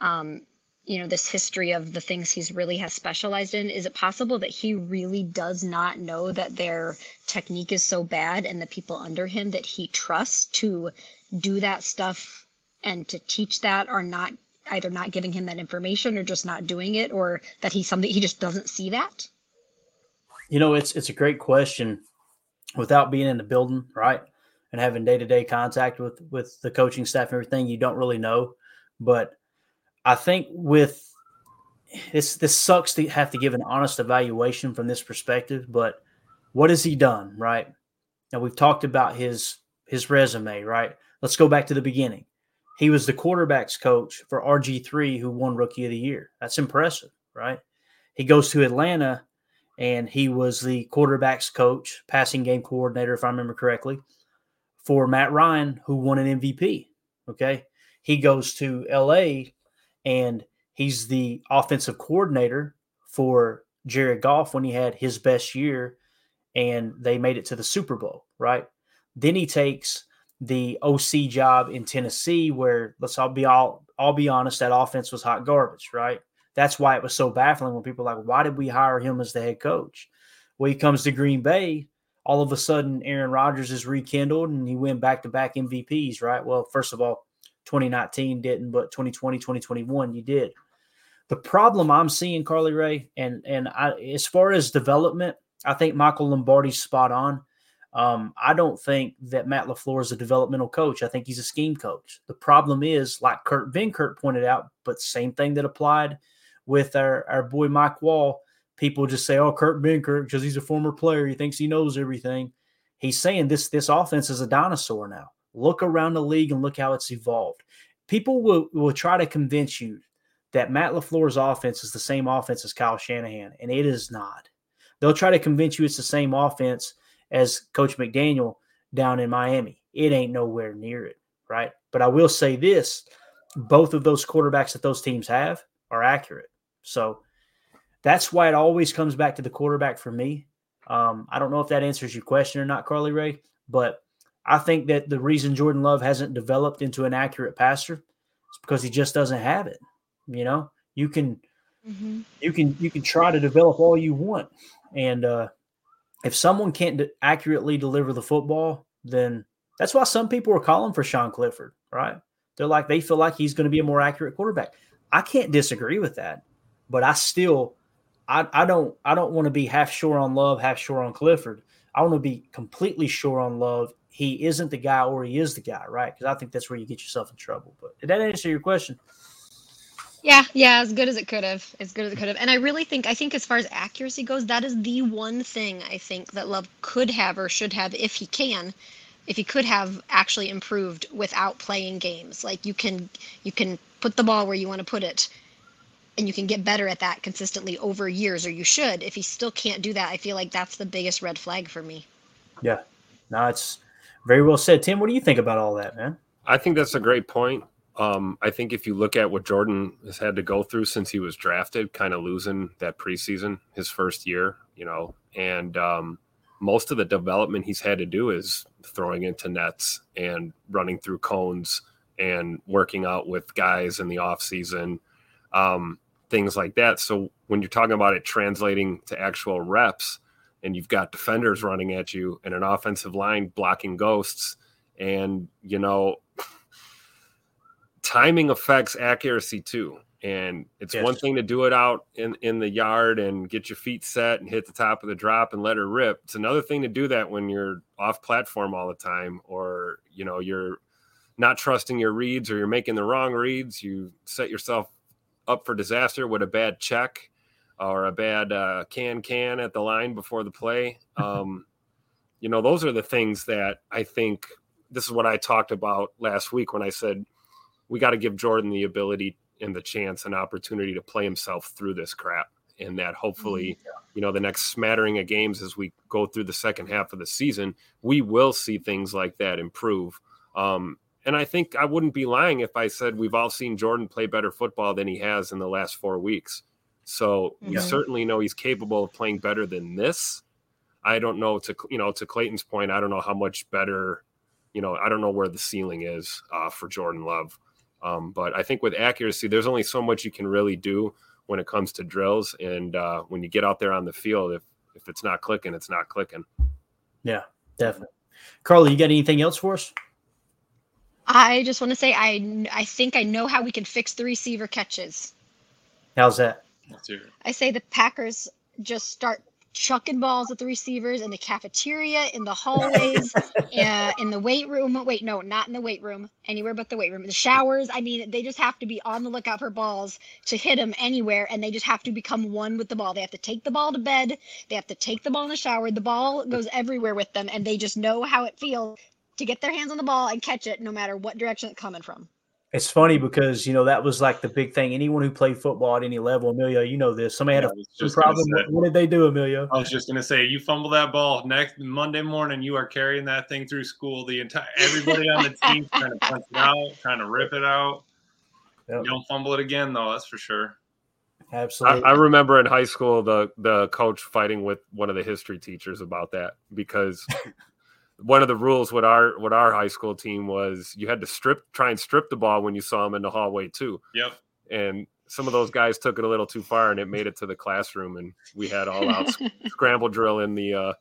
um, you know this history of the things he's really has specialized in is it possible that he really does not know that their technique is so bad and the people under him that he trusts to do that stuff and to teach that are not either not giving him that information or just not doing it or that he's something he just doesn't see that You know, it's it's a great question. Without being in the building, right, and having day to day contact with with the coaching staff and everything, you don't really know. But I think with this, this sucks to have to give an honest evaluation from this perspective. But what has he done, right? Now we've talked about his his resume, right? Let's go back to the beginning. He was the quarterbacks coach for RG3 who won rookie of the year. That's impressive, right? He goes to Atlanta and he was the quarterbacks coach, passing game coordinator, if I remember correctly, for Matt Ryan, who won an MVP. Okay. He goes to LA and he's the offensive coordinator for Jared Goff when he had his best year and they made it to the Super Bowl, right? Then he takes the OC job in Tennessee, where let's all be all I'll be honest, that offense was hot garbage, right? That's why it was so baffling when people like, why did we hire him as the head coach? Well, he comes to Green Bay. All of a sudden, Aaron Rodgers is rekindled and he went back to back MVPs, right? Well, first of all, 2019 didn't, but 2020, 2021, you did. The problem I'm seeing, Carly Ray, and and I, as far as development, I think Michael Lombardi's spot on. Um, I don't think that Matt LaFleur is a developmental coach. I think he's a scheme coach. The problem is, like Kurt Benkert pointed out, but same thing that applied with our, our boy Mike Wahle. People just say, "Oh, Kurt Benkert, because he's a former player, he thinks he knows everything." He's saying this this offense is a dinosaur now. Look around the league and look how it's evolved. People will will try to convince you that Matt LaFleur's offense is the same offense as Kyle Shanahan, and it is not. They'll try to convince you it's the same offense as Coach McDaniel down in Miami. It ain't nowhere near it, right? But I will say this both of those quarterbacks that those teams have are accurate. So that's why it always comes back to the quarterback for me. Um, I don't know if that answers your question or not, Carly Ray, but I think that the reason Jordan Love hasn't developed into an accurate passer is because he just doesn't have it. You know, you can mm-hmm. you can you can try to develop all you want, and uh, if someone can't de- accurately deliver the football, then that's why some people are calling for Sean Clifford, right? They're like they feel like he's going to be a more accurate quarterback. I can't disagree with that but I still I, I don't I don't want to be half sure on Love, half sure on Clifford. I want to be completely sure on Love. He isn't the guy or he is the guy, right? Because I think that's where you get yourself in trouble. But did that answer your question? Yeah, yeah, as good as it could have. As good as it could have. And I really think I think as far as accuracy goes, that is the one thing I think that Love could have or should have if he can if he could have actually improved without playing games. Like you can you can put the ball where you want to put it and you can get better at that consistently over years or you should if he still can't do that i feel like that's the biggest red flag for me yeah no it's very well said tim what do you think about all that man i think that's a great point um, I think if you look at what Jordan has had to go through since he was drafted, kind of losing that preseason, his first year, you know, and um, most of the development he's had to do is throwing into nets and running through cones and working out with guys in the off season. Um, things like that. So when you're talking about it translating to actual reps, and you've got defenders running at you and an offensive line blocking ghosts, and you know, timing affects accuracy too. And it's yes. one thing to do it out in, in the yard and get your feet set and hit the top of the drop and let her rip. It's another thing to do that when you're off platform all the time, or you know, you're not trusting your reads or you're making the wrong reads. You set yourself up for disaster with a bad check or a bad uh, can can at the line before the play. Um, you know, those are the things that I think. This is what I talked about last week when I said we got to give Jordan the ability and the chance and opportunity to play himself through this crap. And that hopefully, mm-hmm. you know, the next smattering of games as we go through the second half of the season, we will see things like that improve. Um, and I think I wouldn't be lying if I said we've all seen Jordan play better football than he has in the last four weeks. So mm-hmm. we certainly know he's capable of playing better than this. I don't know to you know to Clayton's point. I don't know how much better. You know, I don't know where the ceiling is uh, for Jordan Love. Um, but I think with accuracy, there's only so much you can really do when it comes to drills. And uh, when you get out there on the field, if if it's not clicking, it's not clicking. Yeah, definitely. Carly, you got anything else for us? I just want to say I I think I know how we can fix the receiver catches. How's that? I say the Packers just start chucking balls at the receivers in the cafeteria, in the hallways, uh, in the weight room. Wait, no, not in the weight room. Anywhere but the weight room. The showers. I mean, they just have to be on the lookout for balls to hit them anywhere, and they just have to become one with the ball. They have to take the ball to bed. They have to take the ball in the shower. The ball goes everywhere with them, and they just know how it feels to get their hands on the ball and catch it, no matter what direction it's coming from. It's funny because you know that was like the big thing. Anyone who played football at any level, Emilio, you know this. Somebody Yeah, had a problem. say. What did they do, Emilio? I was just gonna say, you fumble that ball next Monday morning, you are carrying that thing through school. The entire everybody on the team trying to punch it out, trying to rip it out. Yep. You don't fumble it again, though. That's for sure. I, Absolutely. I remember in high school the the coach fighting with one of the history teachers about that because one of the rules with our with our high school team was you had to strip try and strip the ball when you saw them in the hallway too. Yep. And some of those guys took it a little too far and it made it to the classroom and we had all out scramble drill in the uh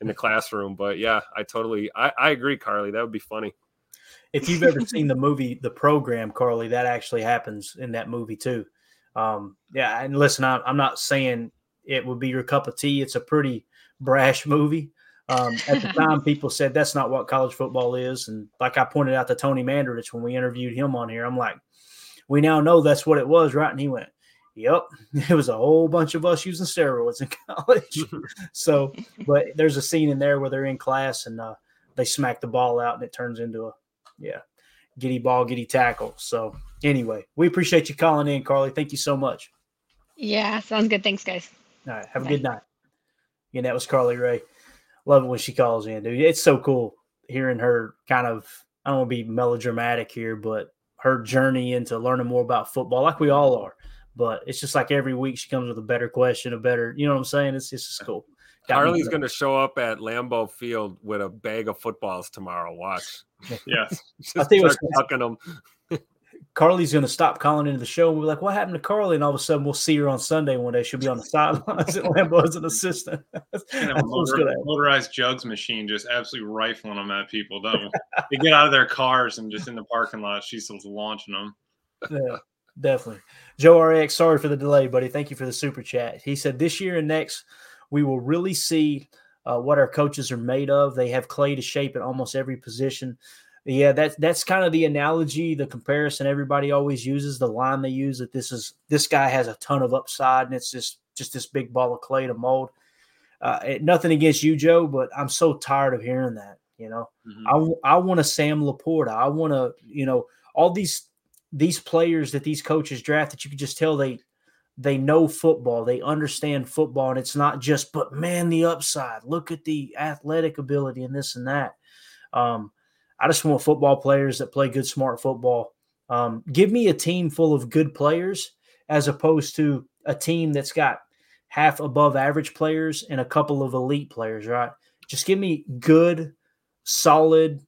in the classroom. But yeah, I totally I, I agree, Carly. That would be funny. if you've ever seen the movie The Program, Carly, that actually happens in that movie too. Um, yeah, and listen, I'm, I'm not saying it would be your cup of tea. It's a pretty brash movie. Um, at the time, people said that's not what college football is, and like I pointed out to Tony Mandarich when we interviewed him on here, I'm like, we now know that's what it was, right? And he went, "Yep, it was a whole bunch of us using steroids in college." so, but there's a scene in there where they're in class and uh, they smack the ball out, and it turns into a yeah, giddy ball, giddy tackle. So anyway, we appreciate you calling in, Carly. Thank you so much. Yeah, sounds good. Thanks, guys. All right, have a good night. And that was Carly Ray. Love it when she calls in, dude. It's so cool hearing her kind of. I don't want to be melodramatic here, but her journey into learning more about football, like we all are. But it's just like every week she comes with a better question, a better, you know what I'm saying? It's, it's just cool. Got me Carly's going. going to show up at Lambeau Field with a bag of footballs tomorrow. Watch. Yes. Just I'll tell you what's tucking them. Carly's going to stop calling into the show. And we're like, what happened to Carly? And all of a sudden, we'll see her on Sunday one day. She'll be on the sidelines at Lambeau as an assistant. And a motor- motorized jugs machine just absolutely rifling them at people. Don't they get out of their cars and just in the parking lot, she's still launching them. yeah, definitely. Joe RX, sorry for the delay, buddy. Thank you for the super chat. He said this year and next, we will really see uh, what our coaches are made of. They have clay to shape at almost every position. Yeah, that's that's kind of the analogy, the comparison everybody always uses. The line they use that this is this guy has a ton of upside, and it's just just this big ball of clay to mold. Uh, it- nothing against you, Joe, but I'm so tired of hearing that. You know, I I want a Sam Laporta. I want to, you know, all these these players that these coaches draft that you could just tell they they know football, they understand football, and it's not just, but man, the upside. Look at the athletic ability and this and that. Um, I just want football players that play good, smart football. Um, give me a team full of good players as opposed to a team that's got half above average players and a couple of elite players, right? Just give me good, solid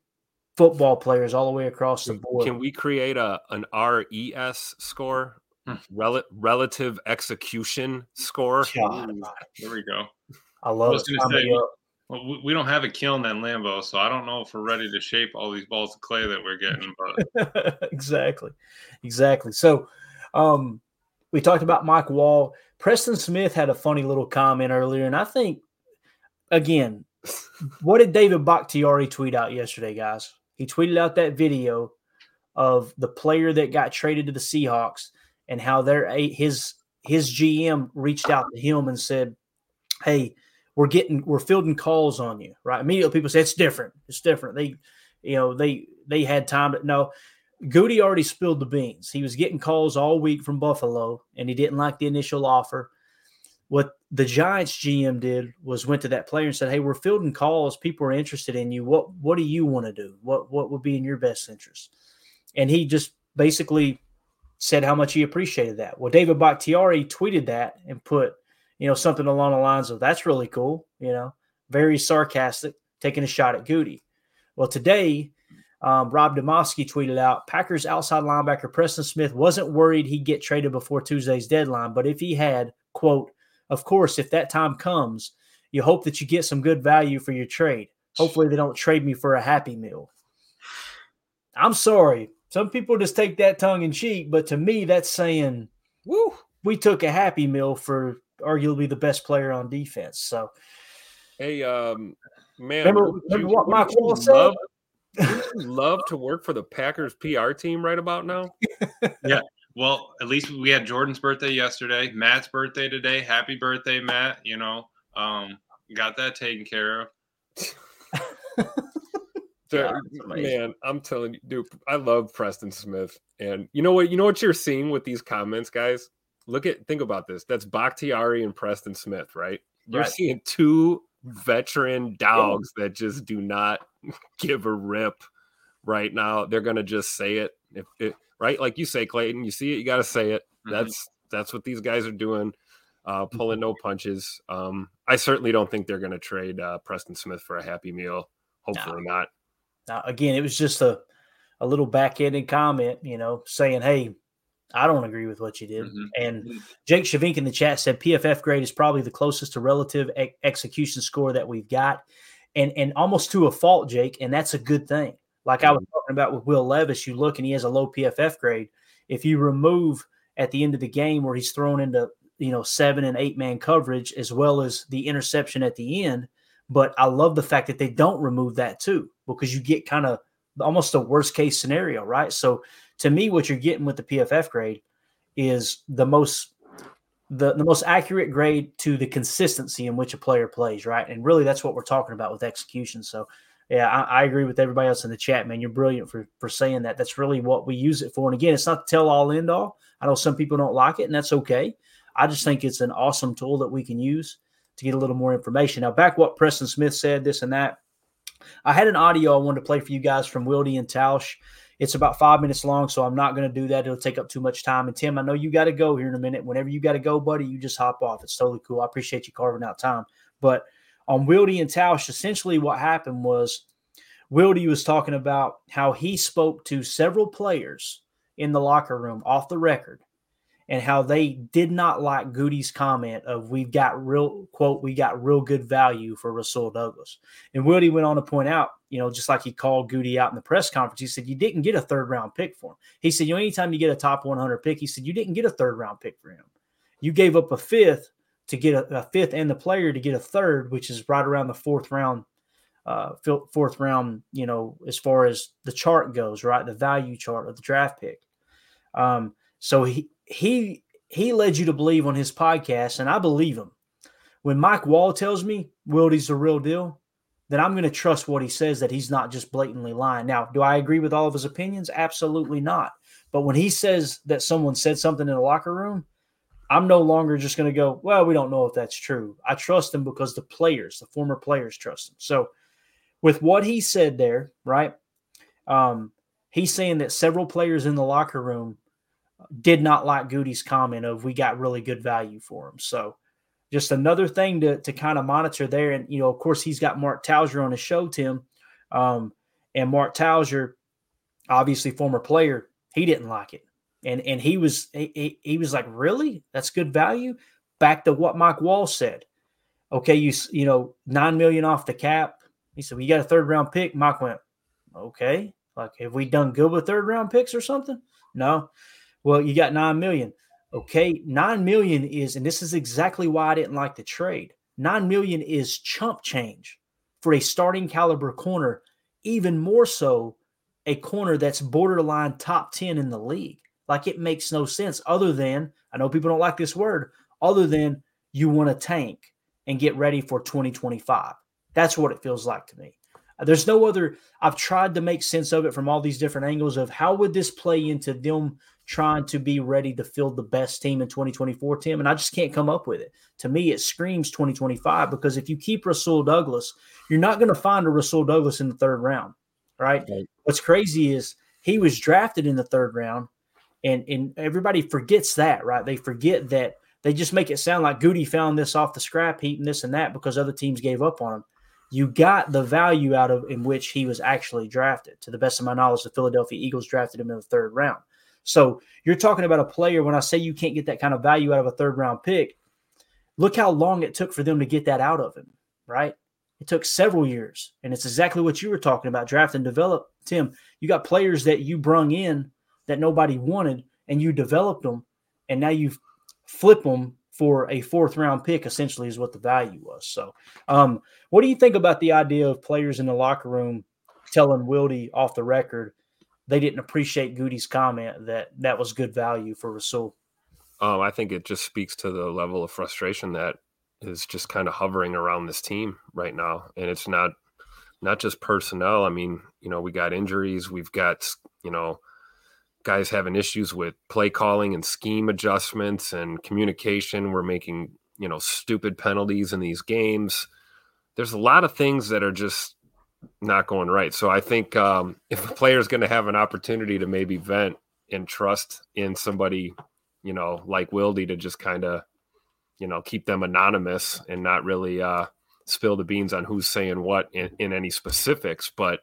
football players all the way across the board. Can we create a an RES score? Hmm. Rel- relative execution score. God, There we go. I I love was it. going to Sign say, me up. Well, we- don't have a kiln in Lambeau, so I don't know if we're ready to shape all these balls of clay that we're getting. But exactly, exactly. So, um, we talked about Mike Wahle. Preston Smith had a funny little comment earlier, and I think, again, what did David Bakhtiari tweet out yesterday, guys? He tweeted out that video of the player that got traded to the Seahawks and how their his his GM reached out to him and said, "Hey, we're getting we're fielding calls on you." Right? Immediately, people say it's different. It's different. They, you know, they they had time to no. Goody already spilled the beans. He was getting calls all week from Buffalo, and he didn't like the initial offer. What the Giants GM did was went to that player and said, "Hey, we're fielding calls. People are interested in you. What what do you want to do? What what would be in your best interest?" And he just basically said how much he appreciated that. Well, David Bakhtiari tweeted that and put, you know, something along the lines of, "That's really cool," you know, very sarcastic, taking a shot at Goody. Well, today, um, Rob Demovsky tweeted out Packers outside linebacker Preston Smith wasn't worried he'd get traded before Tuesday's deadline, but if he had, quote, of course, if that time comes, you hope that you get some good value for your trade. Hopefully, they don't trade me for a happy meal. I'm sorry. Some people just take that tongue in cheek, but to me, that's saying, Woo. we took a happy meal for arguably the best player on defense. So, hey, um, man, remember, remember you- what Mike wouldn't Wahle said? love- love to work for the Packers PR team right about now. yeah. Well, at least we had Jordan's birthday yesterday, Matt's birthday today. Happy birthday, Matt. You know, um, got that taken care of. So, Yeah, man, I'm telling you, dude, I love Preston Smith. And you know what? You know what you're seeing with these comments, guys? Look at think about this. That's Bakhtiari and Preston Smith, right? You're Right. seeing two veteran dogs that just do not give a rip right now. They're gonna just say it. If it right, like you say, Clayton, you see it, you gotta say it. Mhm. That's that's what these guys are doing. Uh, pulling no punches. Um, I certainly don't think they're going to trade uh, Preston Smith for a Happy Meal. Hopefully not. Now, again, it was just a, a little backhanded comment, you know, saying, hey, I don't agree with what you did. Mhm. And Jake Shavink in the chat said PFF grade is probably the closest to relative e- execution score that we've got. And, and almost to a fault, Jake. And that's a good thing. Like I was talking about with Will Levis, you look and he has a low PFF grade. If you remove at the end of the game where he's thrown into, you know, seven and eight man coverage, as well as the interception at the end, but I love the fact that they don't remove that too, because you get kind of almost a worst case scenario, right? So to me, what you're getting with the PFF grade is the most the, the most accurate grade to the consistency in which a player plays, right? And really that's what we're talking about with execution. So yeah, I, I agree with everybody else in the chat, man. You're brilliant for for saying that. That's really what we use it for. And again, it's not tell all end all. I know some people don't like it, and that's okay. I just think it's an awesome tool that we can use to get a little more information. Now, back what Preston Smith said, this and that. I had an audio I wanted to play for you guys from Wildy and Tausch. It's about five minutes long, so I'm not going to do that. It'll take up too much time. And Tim, I know you got to go here in a minute. Whenever you got to go, buddy, you just hop off. It's totally cool. I appreciate you carving out time. But on Wildy and Tausch, essentially what happened was Wildy was talking about how he spoke to several players in the locker room off the record and how they did not like Goody's comment of we've got real quote, we got real good value for Rasul Douglas. And Wildy went on to point out, you know, just like he called Goody out in the press conference, he said, You didn't get a third round pick for him. He said, You know, anytime you get a top 100 pick, he said, You didn't get a third round pick for him. You gave up a fifth to get a, a fifth and the player to get a third, which is right around the fourth round uh, fourth round, you know, as far as the chart goes, right? The value chart of the draft pick. Um, so he he he led you to believe on his podcast, and I believe him. When Mike Wahle tells me Wildy's the real deal, then I'm going to trust what he says that he's not just blatantly lying. Now, do I agree with all of his opinions? Absolutely not. But when he says that someone said something in the locker room, I'm no longer just going to go, well, we don't know if that's true. I trust him because the players, the former players, trust him. So, with what he said there, right? Um, he's saying that several players in the locker room did not like Goody's comment of we got really good value for him. So, just another thing to to kind of monitor there. And you know, of course, he's got Mark Tauscher on his show, Tim, um, and Mark Tauscher, obviously former player, he didn't like it, and and he was he, he, was like, really, that's good value. Back to what Mike Wahle said. Okay, you you know nine million off the cap. He said, you got a third round pick. Mike went, okay. Like, have we done good with third round picks or something? No. Well, you got nine million. Okay, nine million is, and this is exactly why I didn't like the trade. Nine million is chump change for a starting caliber corner, even more so a corner that's borderline top 10 in the league. Like it makes no sense other than, I know people don't like this word, other than you want to tank and get ready for 2025. That's what it feels like to me. There's no other. I've tried to make sense of it from all these different angles of how would this play into them trying to be ready to field the best team in 2024, Tim, and I just can't come up with it. To me, it screams 2025 because if you keep Rasul Douglas, you're not going to find a Rasul Douglas in the third round, right? What's crazy is he was drafted in the third round, and and everybody forgets that, right? They forget that they just make it sound like Goody found this off the scrap heap and this and that because other teams gave up on him you got the value out of in which he was actually drafted. To the best of my knowledge, the Philadelphia Eagles drafted him in the third round. So you're talking about a player. When I say you can't get that kind of value out of a third round pick, look how long it took for them to get that out of him, right? It took several years. And it's exactly what you were talking about draft and develop. Tim, you got players that you brung in that nobody wanted and you developed them. And now you flip them for a fourth round pick, essentially, is what the value was. So, um, what do you think about the idea of players in the locker room telling Wildy off the record they didn't appreciate Goody's comment that that was good value for Rasul? Um, I think it just speaks to the level of frustration that is just kind of hovering around this team right now, and it's not not just personnel. I mean, you know, we got injuries, we've got you know guys having issues with play calling and scheme adjustments and communication. We're making you know stupid penalties in these games. There's a lot of things that are just not going right. So I think um, if a player is going to have an opportunity to maybe vent and trust in somebody you know, like Wildy to just kind of, you know, keep them anonymous and not really uh, spill the beans on who's saying what in, in any specifics, but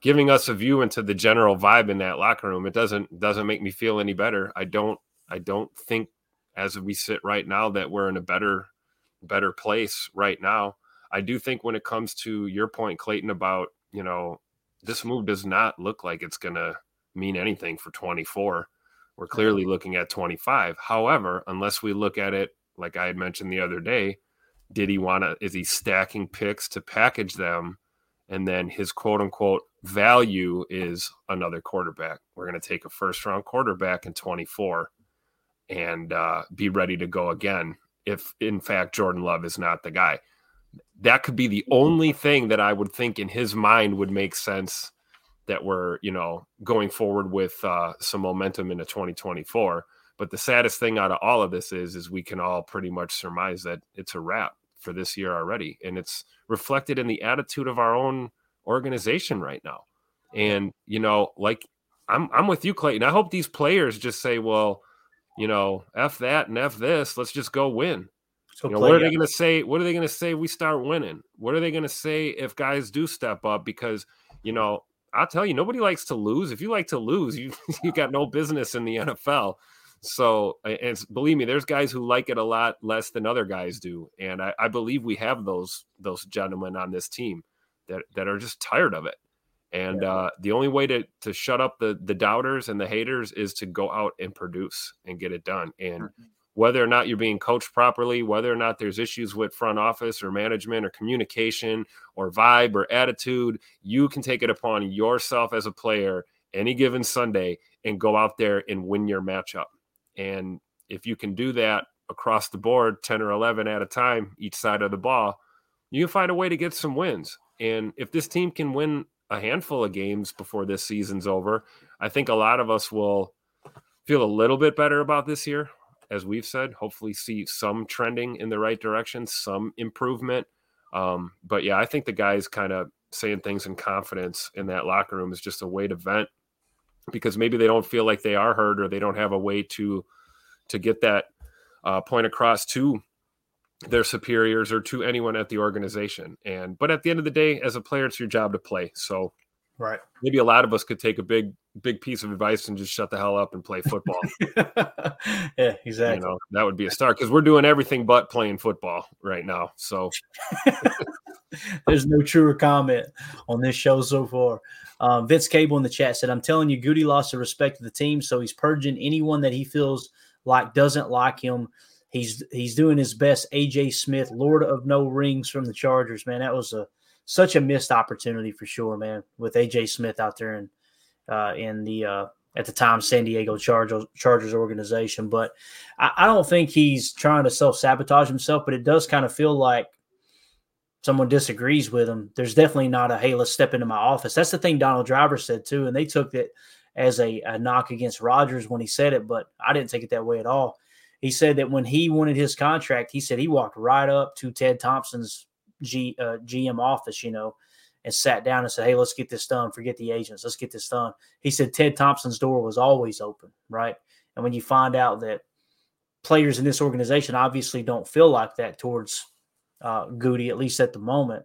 giving us a view into the general vibe in that locker room. It doesn't doesn't make me feel any better. I don't I don't think as we sit right now that we're in a better better place right now. I do think when it comes to your point, Clayton, about you know this move does not look like it's going to mean anything for 24. We're clearly looking at 25. However, unless we look at it like I had mentioned the other day, did he want to, is he stacking picks to package them? And then his quote unquote value is another quarterback. We're going to take a first round quarterback in 24 and uh, be ready to go again if, in fact, Jordan Love is not the guy. That could be the only thing that I would think in his mind would make sense that we're you know going forward with uh, some momentum into 2024 but the saddest thing out of all of this is is we can all pretty much surmise that it's a wrap for this year already. And it's reflected in the attitude of our own organization right now. And you know like i'm i'm with you clayton. I hope these players just say well you know f that and f this. Let's just go win you know, what are they going to say what are they going to say we start winning what are they going to say if guys do step up because you know I'll tell you, nobody likes to lose. If you like to lose, you you got no business in the NFL. So, and believe me, there's guys who like it a lot less than other guys do, and I, I believe we have those those gentlemen on this team that that are just tired of it. And yeah. uh, the only way to to shut up the the doubters and the haters is to go out and produce and get it done. And mm-hmm whether or not you're being coached properly, whether or not there's issues with front office or management or communication or vibe or attitude, you can take it upon yourself as a player any given Sunday and go out there and win your matchup. And if you can do that across the board, 10 or 11 at a time, each side of the ball, you can find a way to get some wins. And if this team can win a handful of games before this season's over, I think a lot of us will feel a little bit better about this year as we've said, hopefully see some trending in the right direction, some improvement. Um, but yeah, I think the guys kind of saying things in confidence in that locker room is just a way to vent because maybe they don't feel like they are heard or they don't have a way to to get that uh, point across to their superiors or to anyone at the organization. And but at the end of the day, as a player, it's your job to play. So Right. Maybe a lot of us could take a big, big piece of advice and just shut the hell up and play football. yeah, exactly. You know, that would be a start because we're doing everything but playing football right now. So there's no truer comment on this show so far. Um, Vince Cable in the chat said, I'm telling you, Goody lost the respect of the team, so he's purging anyone that he feels like doesn't like him. He's he's doing his best. AJ Smith, Lord of No Rings from the Chargers, man. That was a such a missed opportunity for sure, man. With AJ Smith out there and uh, in the uh, at the time San Diego Chargers Chargers organization, but I, I don't think he's trying to self sabotage himself. But it does kind of feel like someone disagrees with him. There's definitely not a hey, let's step into my office. That's the thing Donald Driver said too, and they took it as a, a knock against Rodgers when he said it, but I didn't take it that way at all. He said that when he wanted his contract, he said he walked right up to Ted Thompson's G, uh, GM office, you know, and sat down and said, Hey, let's get this done. Forget the agents. Let's get this done. He said Ted Thompson's door was always open, right? And when you find out that players in this organization obviously don't feel like that towards uh, Goody, at least at the moment,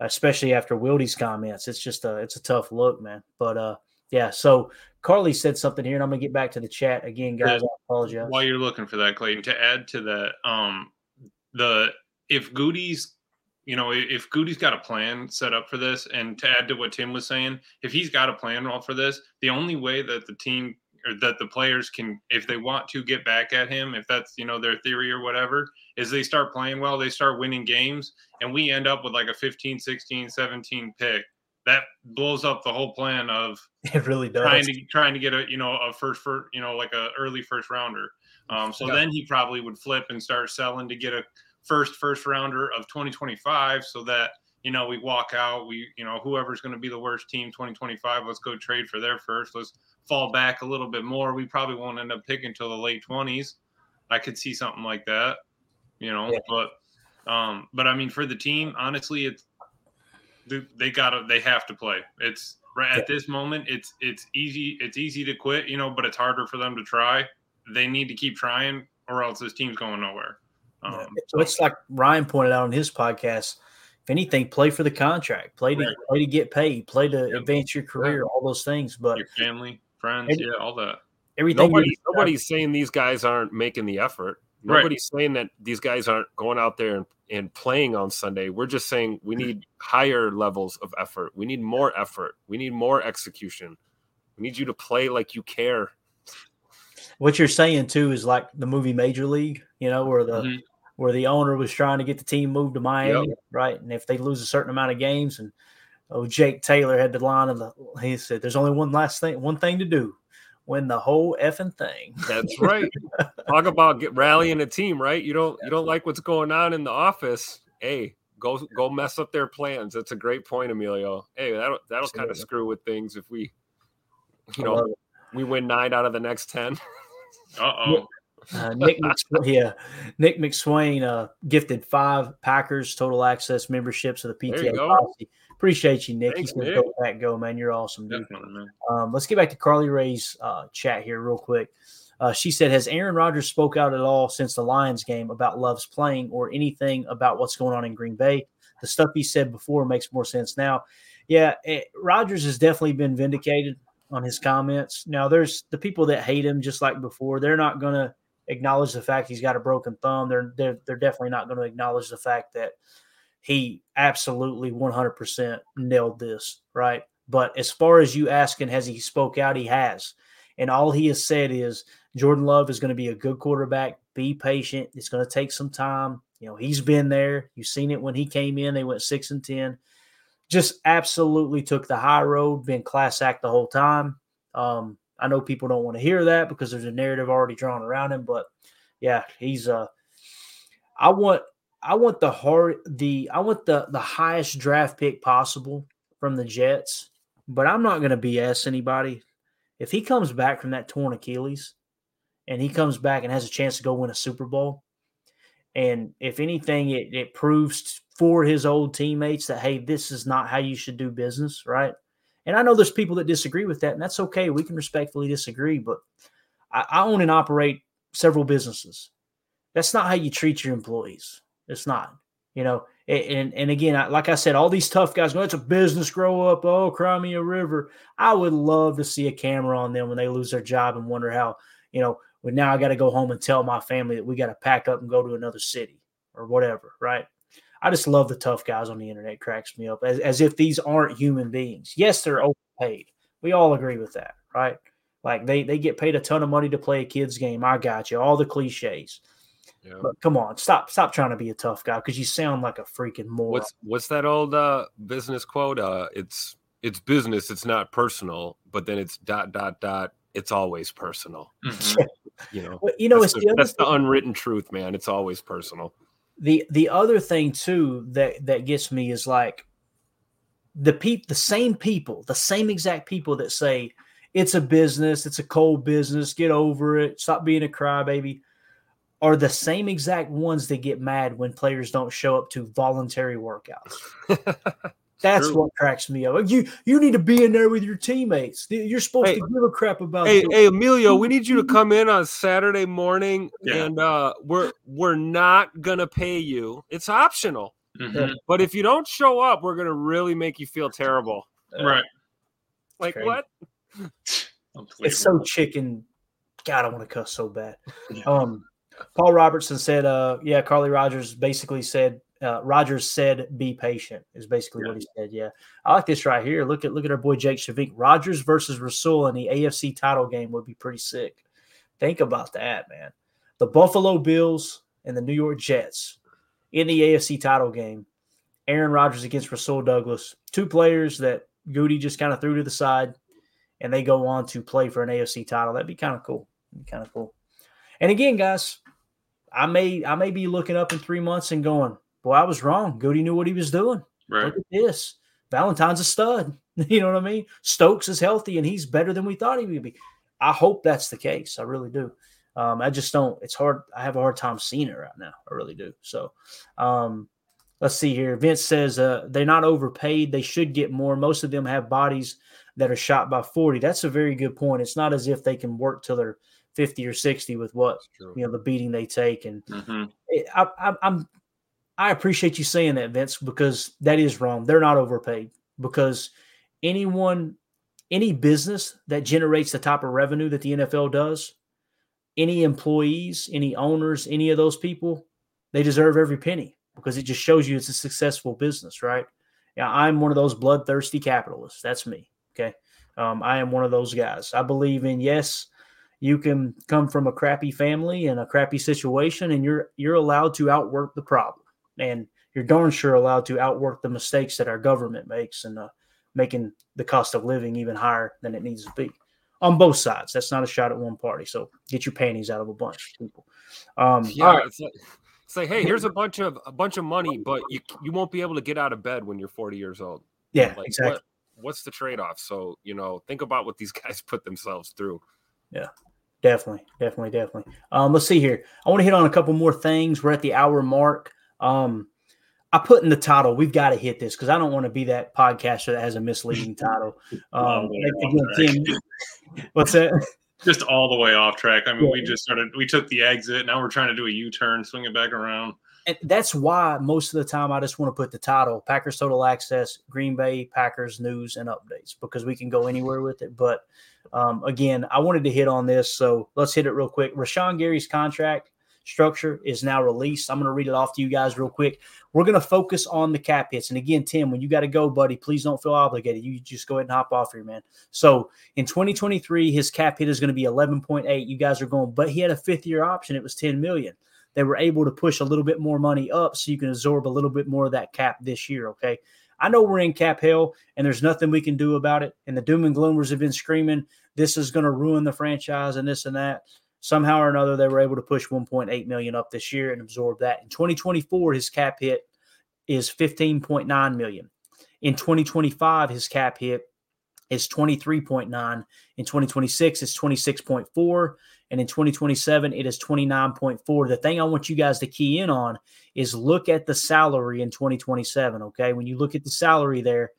especially after Wildy's comments, it's just a it's a tough look, man. But uh, yeah. So Carly said something here, and I'm gonna get back to the chat again, guys. I apologize. While you're looking for that, Clayton, to add to that, um, the if Goody's you know, if Goody's got a plan set up for this, and to add to what Tim was saying, if he's got a plan all for this, the only way that the team or that the players can, if they want to get back at him, if that's you know their theory or whatever, is they start playing well, they start winning games, and we end up with like a 15, 16, 17 pick. That blows up the whole plan of It really does. trying to trying to get a you know a first for you know like a early first rounder. Um, so Yeah. then he probably would flip and start selling to get a first first rounder of 2025, so that you know we walk out. We you know whoever's going to be the worst team 2025, let's go trade for their first. Let's fall back a little bit more. We probably won't end up picking until the late 20s. I could see something like that, you know. Yeah. But um, but I mean for the team, honestly, it's they, gotta they have to play. It's right at this moment. It's it's easy it's easy to quit, you know, but it's harder for them to try. They need to keep trying, or else this team's going nowhere. Um, So it's like Ryan pointed out on his podcast. If anything, play for the contract, play to Right. play to get paid, play to advance your career, all those things. But your family, friends, Every- yeah, all that. everything Nobody, nobody's saying these guys aren't making the effort. Right. Nobody's saying that these guys aren't going out there and, and playing on Sunday. We're just saying we need higher levels of effort. We need more effort. We need more execution. We need you to play like you care. What you're saying too is like the movie Major League, you know, where the Mhm. where the owner was trying to get the team moved to Miami, right? And if they lose a certain amount of games, and oh, Jake Taylor had the line of the he said, "There's only one last thing, one thing to do, win the whole effing thing." That's right. Talk about get, rallying a team, right? You don't you don't like what's going on in the office. Hey, go go mess up their plans. That's a great point, Emilio. Hey, that'll that'll kind of screw with things if we, you know, we win nine out of the next ten. Uh oh. Uh, Nick, McSw- yeah, Nick McSwain uh, gifted five Packers total access memberships of the PTA policy. Appreciate you, Nick. Thanks, He's gonna Nick. go back, go man. You're awesome, dude. Um, let's get back to Carly Ray's uh, chat here real quick. Uh, she said, "Has Aaron Rodgers spoke out at all since the Lions game about Love's playing or anything about what's going on in Green Bay? The stuff he said before makes more sense now. Yeah, eh, Rodgers has definitely been vindicated on his comments. Now, there's the people that hate him just like before. They're not going to acknowledge the fact he's got a broken thumb. They're they're, they're definitely not going to acknowledge the fact that he absolutely 100% nailed this, right? But as far as you asking, has he spoke out? He has. And all he has said is Jordan Love is going to be a good quarterback. Be patient. It's going to take some time. You know, he's been there. You've seen it when he came in. They went six and 10. Just absolutely took the high road, been class act the whole time. Um, I know people don't want to hear that because there's a narrative already drawn around him, but yeah, he's uh I want I want the hard the I want the the highest draft pick possible from the Jets, but I'm not going to BS anybody. If he comes back from that torn Achilles and he comes back and has a chance to go win a Super Bowl, and if anything, it, it proves for his old teammates that hey, this is not how you should do business, right? And I know there's people that disagree with that, and that's okay. We can respectfully disagree, but I, I own and operate several businesses. That's not how you treat your employees. It's not, you know. And and, again, I, like I said, all these tough guys go, "It's a business. Grow up." Oh, cry me a river. I would love to see a camera on them when they lose their job and wonder how, you know, well now I got to go home and tell my family that we got to pack up and go to another city or whatever, right? I just love the tough guys on the internet. It cracks me up as, as if these aren't human beings. Yes, they're overpaid. We all agree with that, right? Like they they get paid a ton of money to play a kid's game. I got you. All the cliches. Yeah. But come on, stop stop trying to be a tough guy because you sound like a freaking moron. What's what's that old uh, business quote? Uh, it's it's business. It's not personal. But then it's dot dot dot. It's always personal. Mhm. You know. Well, you know, that's it's the, the that's the unwritten truth, man. It's always personal. The the other thing too that that gets me is like the peop the same people the same exact people that say it's a business it's a cold business get over it stop being a crybaby are the same exact ones that get mad when players don't show up to voluntary workouts that's True. what cracks me up you you need to be in there with your teammates you're supposed Hey, to give a crap about Hey, the- hey, Emilio, we need you to come in on Saturday morning, Yeah. and uh, we're we're not gonna pay you. It's optional, Mhm. but if you don't show up, we're gonna really make you feel terrible. Right. Like crazy. what? it's so chicken. God, I want to cuss so bad. Um, Paul Robertson said, uh, yeah, Carly Rodgers basically said uh, Rodgers said, "Be patient." Is basically yeah. what he said. Yeah, I like this right here. Look at look at our boy Jake Shavik. Rodgers versus Rasul in the AFC title game would be pretty sick. Think about that, man. The Buffalo Bills and the New York Jets in the AFC title game. Aaron Rodgers against Rasul Douglas, two players that Goody just kind of threw to the side, and they go on to play for an AFC title. That'd be kind of cool. Kind of cool. And again, guys, I may I may be looking up in three months and going, boy, I was wrong. Goody knew what he was doing. Right. Look at this. Valentine's a stud. You know what I mean? Stokes is healthy and he's better than we thought he would be. I hope that's the case. I really do. Um, I just don't. It's hard. I have a hard time seeing it right now. I really do. So, um, let's see here. Vince says uh, they're not overpaid. They should get more. Most of them have bodies that are shot by 40. That's a very good point. It's not as if they can work till they're 50 or 60 with what you know the beating they take. And mm-hmm. I, I, I'm I appreciate you saying that, Vince, because that is wrong. They're not overpaid because anyone, any business that generates the type of revenue that the NFL does, any employees, any owners, any of those people, they deserve every penny because it just shows you it's a successful business, right? Yeah, I'm one of those bloodthirsty capitalists. That's me. Okay. Um, I am one of those guys. I believe in yes, you can come from a crappy family and a crappy situation, and you're you're allowed to outwork the problem, and you're darn sure allowed to outwork the mistakes that our government makes and uh, making the cost of living even higher than it needs to be on both sides. That's not a shot at one party. So get your panties out of a bunch, people. Um, yeah, right. it's like, it's like, hey, here's a bunch of a bunch of money, but you you won't be able to get out of bed when you're 40 years old. Yeah, like, exactly. What, what's the trade off? So you know, think about what these guys put themselves through. Yeah. Definitely, definitely, definitely. Um, let's see here. I want to hit on a couple more things. We're at the hour mark. Um, I put in the title. We've got to hit this because I don't want to be that podcaster that has a misleading title. Um, again, what's that? Just all the way off track. I mean, yeah. we just started. We took the exit. Now we're trying to do a U turn, swing it back around. And that's why most of the time I just want to put the title Packers Total Access, Green Bay Packers News and Updates because we can go anywhere with it. But um, again, I wanted to hit on this, so let's hit it real quick. Rashan Gary's contract structure is now released. I'm going to read it off to you guys real quick. We're going to focus on the cap hits. And again, Tim, when you got to go, buddy, please don't feel obligated. You just go ahead and hop off here, man. So in 2023, his cap hit is going to be 11.8. You guys are going, but he had a fifth year option. It was 10 million. They were able to push a little bit more money up so you can absorb a little bit more of that cap this year. Okay. I know we're in cap hell and there's nothing we can do about it. And the doom and gloomers have been screaming, this is going to ruin the franchise and this and that. Somehow or another, they were able to push 1.8 million up this year and absorb that. In 2024, his cap hit is 15.9 million. In 2025, his cap hit is 23.9. In 2026, it's 26.4. And in 2027, it is 29.4. The thing I want you guys to key in on is look at the salary in 2027. Okay. When you look at the salary there,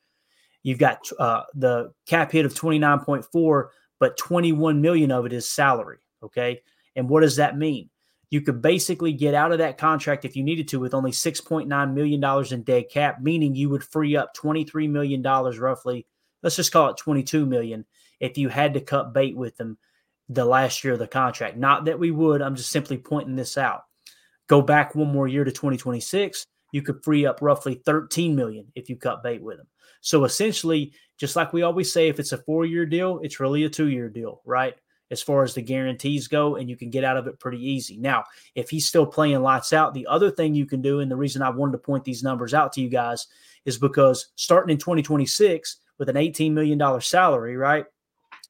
you've got uh, the cap hit of 29.4, but 21 million of it is salary. Okay. And what does that mean? You could basically get out of that contract if you needed to with only $6.9 million in dead cap, meaning you would free up $23 million roughly. Let's just call it 22 million if you had to cut bait with them the last year of the contract. Not that we would, I'm just simply pointing this out. Go back one more year to 2026, you could free up roughly 13 million if you cut bait with them. So essentially, just like we always say, if it's a four year deal, it's really a two year deal, right? As far as the guarantees go, and you can get out of it pretty easy. Now, if he's still playing lights out, the other thing you can do, and the reason I wanted to point these numbers out to you guys is because starting in 2026 with an $18 million salary, right?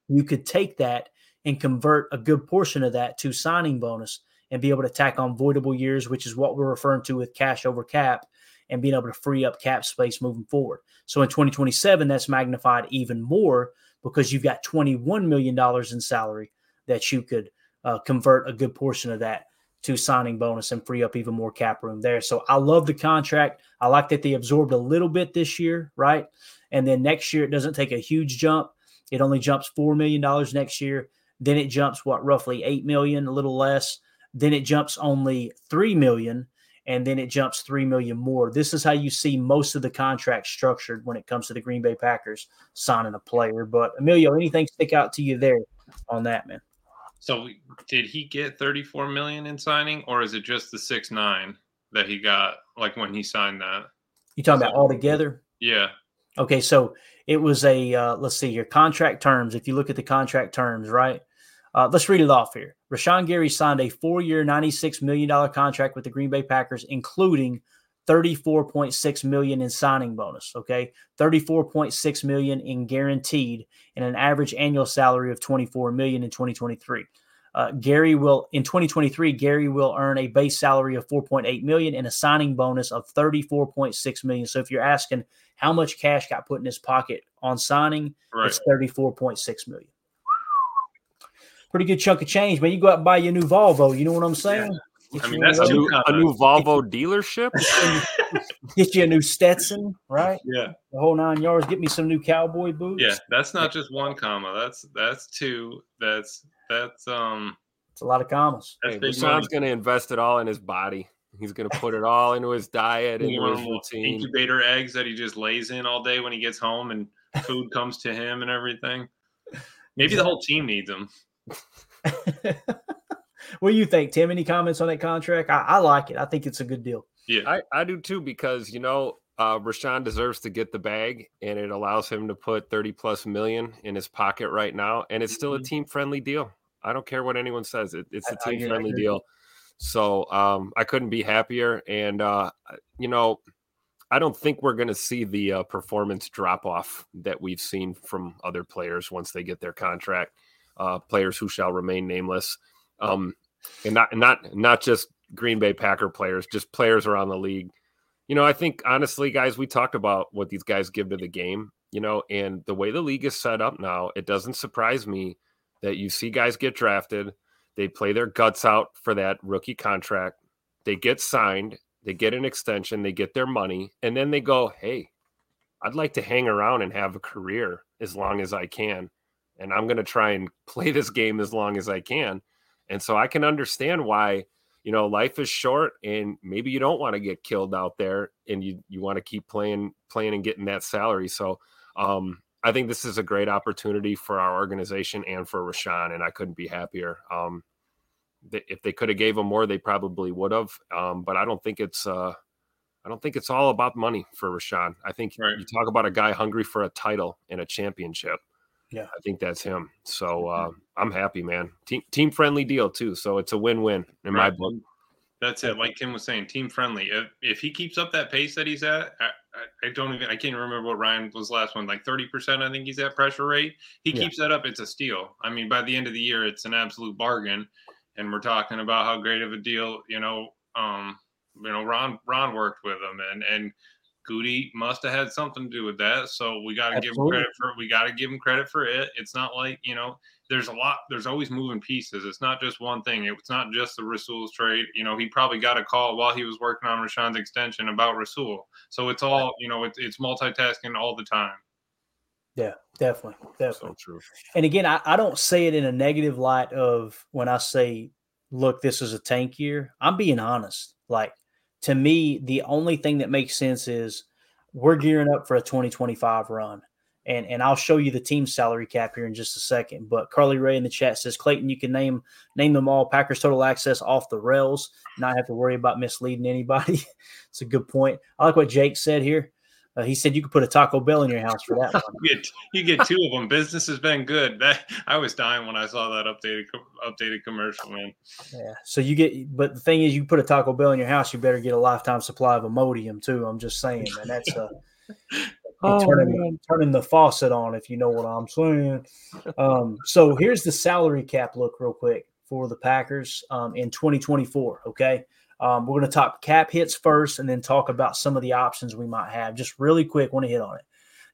You could take that and convert a good portion of that to signing bonus and be able to tack on voidable years, which is what we're referring to with cash over cap and being able to free up cap space moving forward. So in 2027, that's magnified even more because you've got $21 million in salary that you could uh, convert a good portion of that to signing bonus and free up even more cap room there. So I love the contract. I like that they absorbed a little bit this year, right? And then next year, it doesn't take a huge jump. It only jumps $4 million next year. Then it jumps what roughly 8 million, a little less. Then it jumps only three million, and then it jumps three million more. This is how you see most of the contracts structured when it comes to the Green Bay Packers signing a player. But Emilio, anything stick out to you there on that, man? So did he get 34 million in signing, or is it just the six nine? that he got like when he signed that. You talking about all together? Yeah. Okay, so it was a uh, let's see here contract terms. If you look at the contract terms, right? Uh, let's read it off here. Rashan Gary signed a four-year, ninety-six million dollar contract with the Green Bay Packers, including thirty-four point six million in signing bonus. Okay, thirty-four point six million in guaranteed, and an average annual salary of twenty-four million in twenty twenty-three. Uh, Gary will in 2023. Gary will earn a base salary of 4.8 million and a signing bonus of 34.6 million. So if you're asking how much cash got put in his pocket on signing, Right. it's 34.6 million. Pretty good chunk of change, man. You go out and buy your new Volvo. You know what I'm saying? Get I mean, a that's A new- a new Volvo dealership. get you a new Stetson, right? Yeah. The whole nine yards. Get me some new cowboy boots. Yeah. That's not just one comma. That's that's two. That's that's um It's a lot of commas. that's Hey, big money. Rashan's going to invest it all in his body. He's going to put it all into his diet, and his routine. incubator eggs that he just lays in all day when he gets home and food comes to him and everything. Maybe the whole team needs them. what do you think, Tim? Any comments on that contract? I, I like it. I think it's a good deal. Yeah. I, I do too because you know uh, Rashan deserves to get the bag, and it allows him to put thirty plus million in his pocket right now, and it's still a team friendly deal. I don't care what anyone says; it, it's a Mm-hmm. I- I team friendly deal. So um, I couldn't be happier, and uh, you know, I don't think we're going to see the uh, performance drop off that we've seen from other players once they get their contract. Uh, players who shall remain nameless, um, and not not not just Green Bay Packer players, just players around the league. You know, I think honestly, guys, we talked about what these guys give to the game. You know, and the way the league is set up now, it doesn't surprise me that you see guys get drafted, they play their guts out for that rookie contract, they get signed, they get an extension, they get their money, and then they go, "Hey, I'd like to hang around and have a career as long as I can, and I'm going to try and play this game as long as I can." And so I can understand why, you know, life is short and maybe you don't want to get killed out there and you you want to keep playing playing and getting that salary. So um I think this is a great opportunity for our organization and for Rashan, and I couldn't be happier. Um, th- if they could have gave him more, they probably would have. Um, but I don't think it's uh, I don't think it's all about money for Rashan. I think you talk about a guy hungry for a title and a championship. Yeah. I think that's him. So uh, I'm happy, man. Team team friendly deal too. So it's a win win in my book. That's it. Like Tim was saying, team friendly. If if he keeps up that pace that he's at, I, I, I don't even I can't remember what Ryan was last one. Like thirty percent, I think he's at pressure rate. He Yeah. keeps that up. It's a steal. I mean, by the end of the year, it's an absolute bargain. And we're talking about how great of a deal, you know. Um, you know, Ron Ron worked with him, and and Goody must have had something to do with that. So we got to give him credit for we got to give him credit for it. It's not like you know there's a lot there's always moving pieces it's not just one thing it's not just the rasul's trade you know he probably got a call while he was working on rashan's extension about rasul so it's all you know it's, it's multitasking all the time Yeah, definitely, definitely. So true. And again, I, I don't say it in a negative light of when I say, look, this is a tank year. I'm being honest. Like to me, the only thing that makes sense is we're gearing up for a 2025 run. And and I'll show you the team salary cap here in just a second. But Carly Ray in the chat says, Clayton, you can name name them all. Packers total access off the rails, not have to worry about misleading anybody. it's a good point. I like what Jake said here. Uh, he said you could put a Taco Bell in your house for that. you get you get two of them business has been good that i was dying when i saw that updated updated commercial man Yeah. So you get, but the thing is, you put a Taco Bell in your house, you better get a lifetime supply of Imodium too. I'm just saying, man. That's Oh, turning, man. turning the faucet on, if you know what I'm saying. Um, so here's the salary cap look real quick for the Packers um, in 2024. Okay. Um, we're going to talk cap hits first and then talk about some of the options we might have. Just really quick, want to hit on it.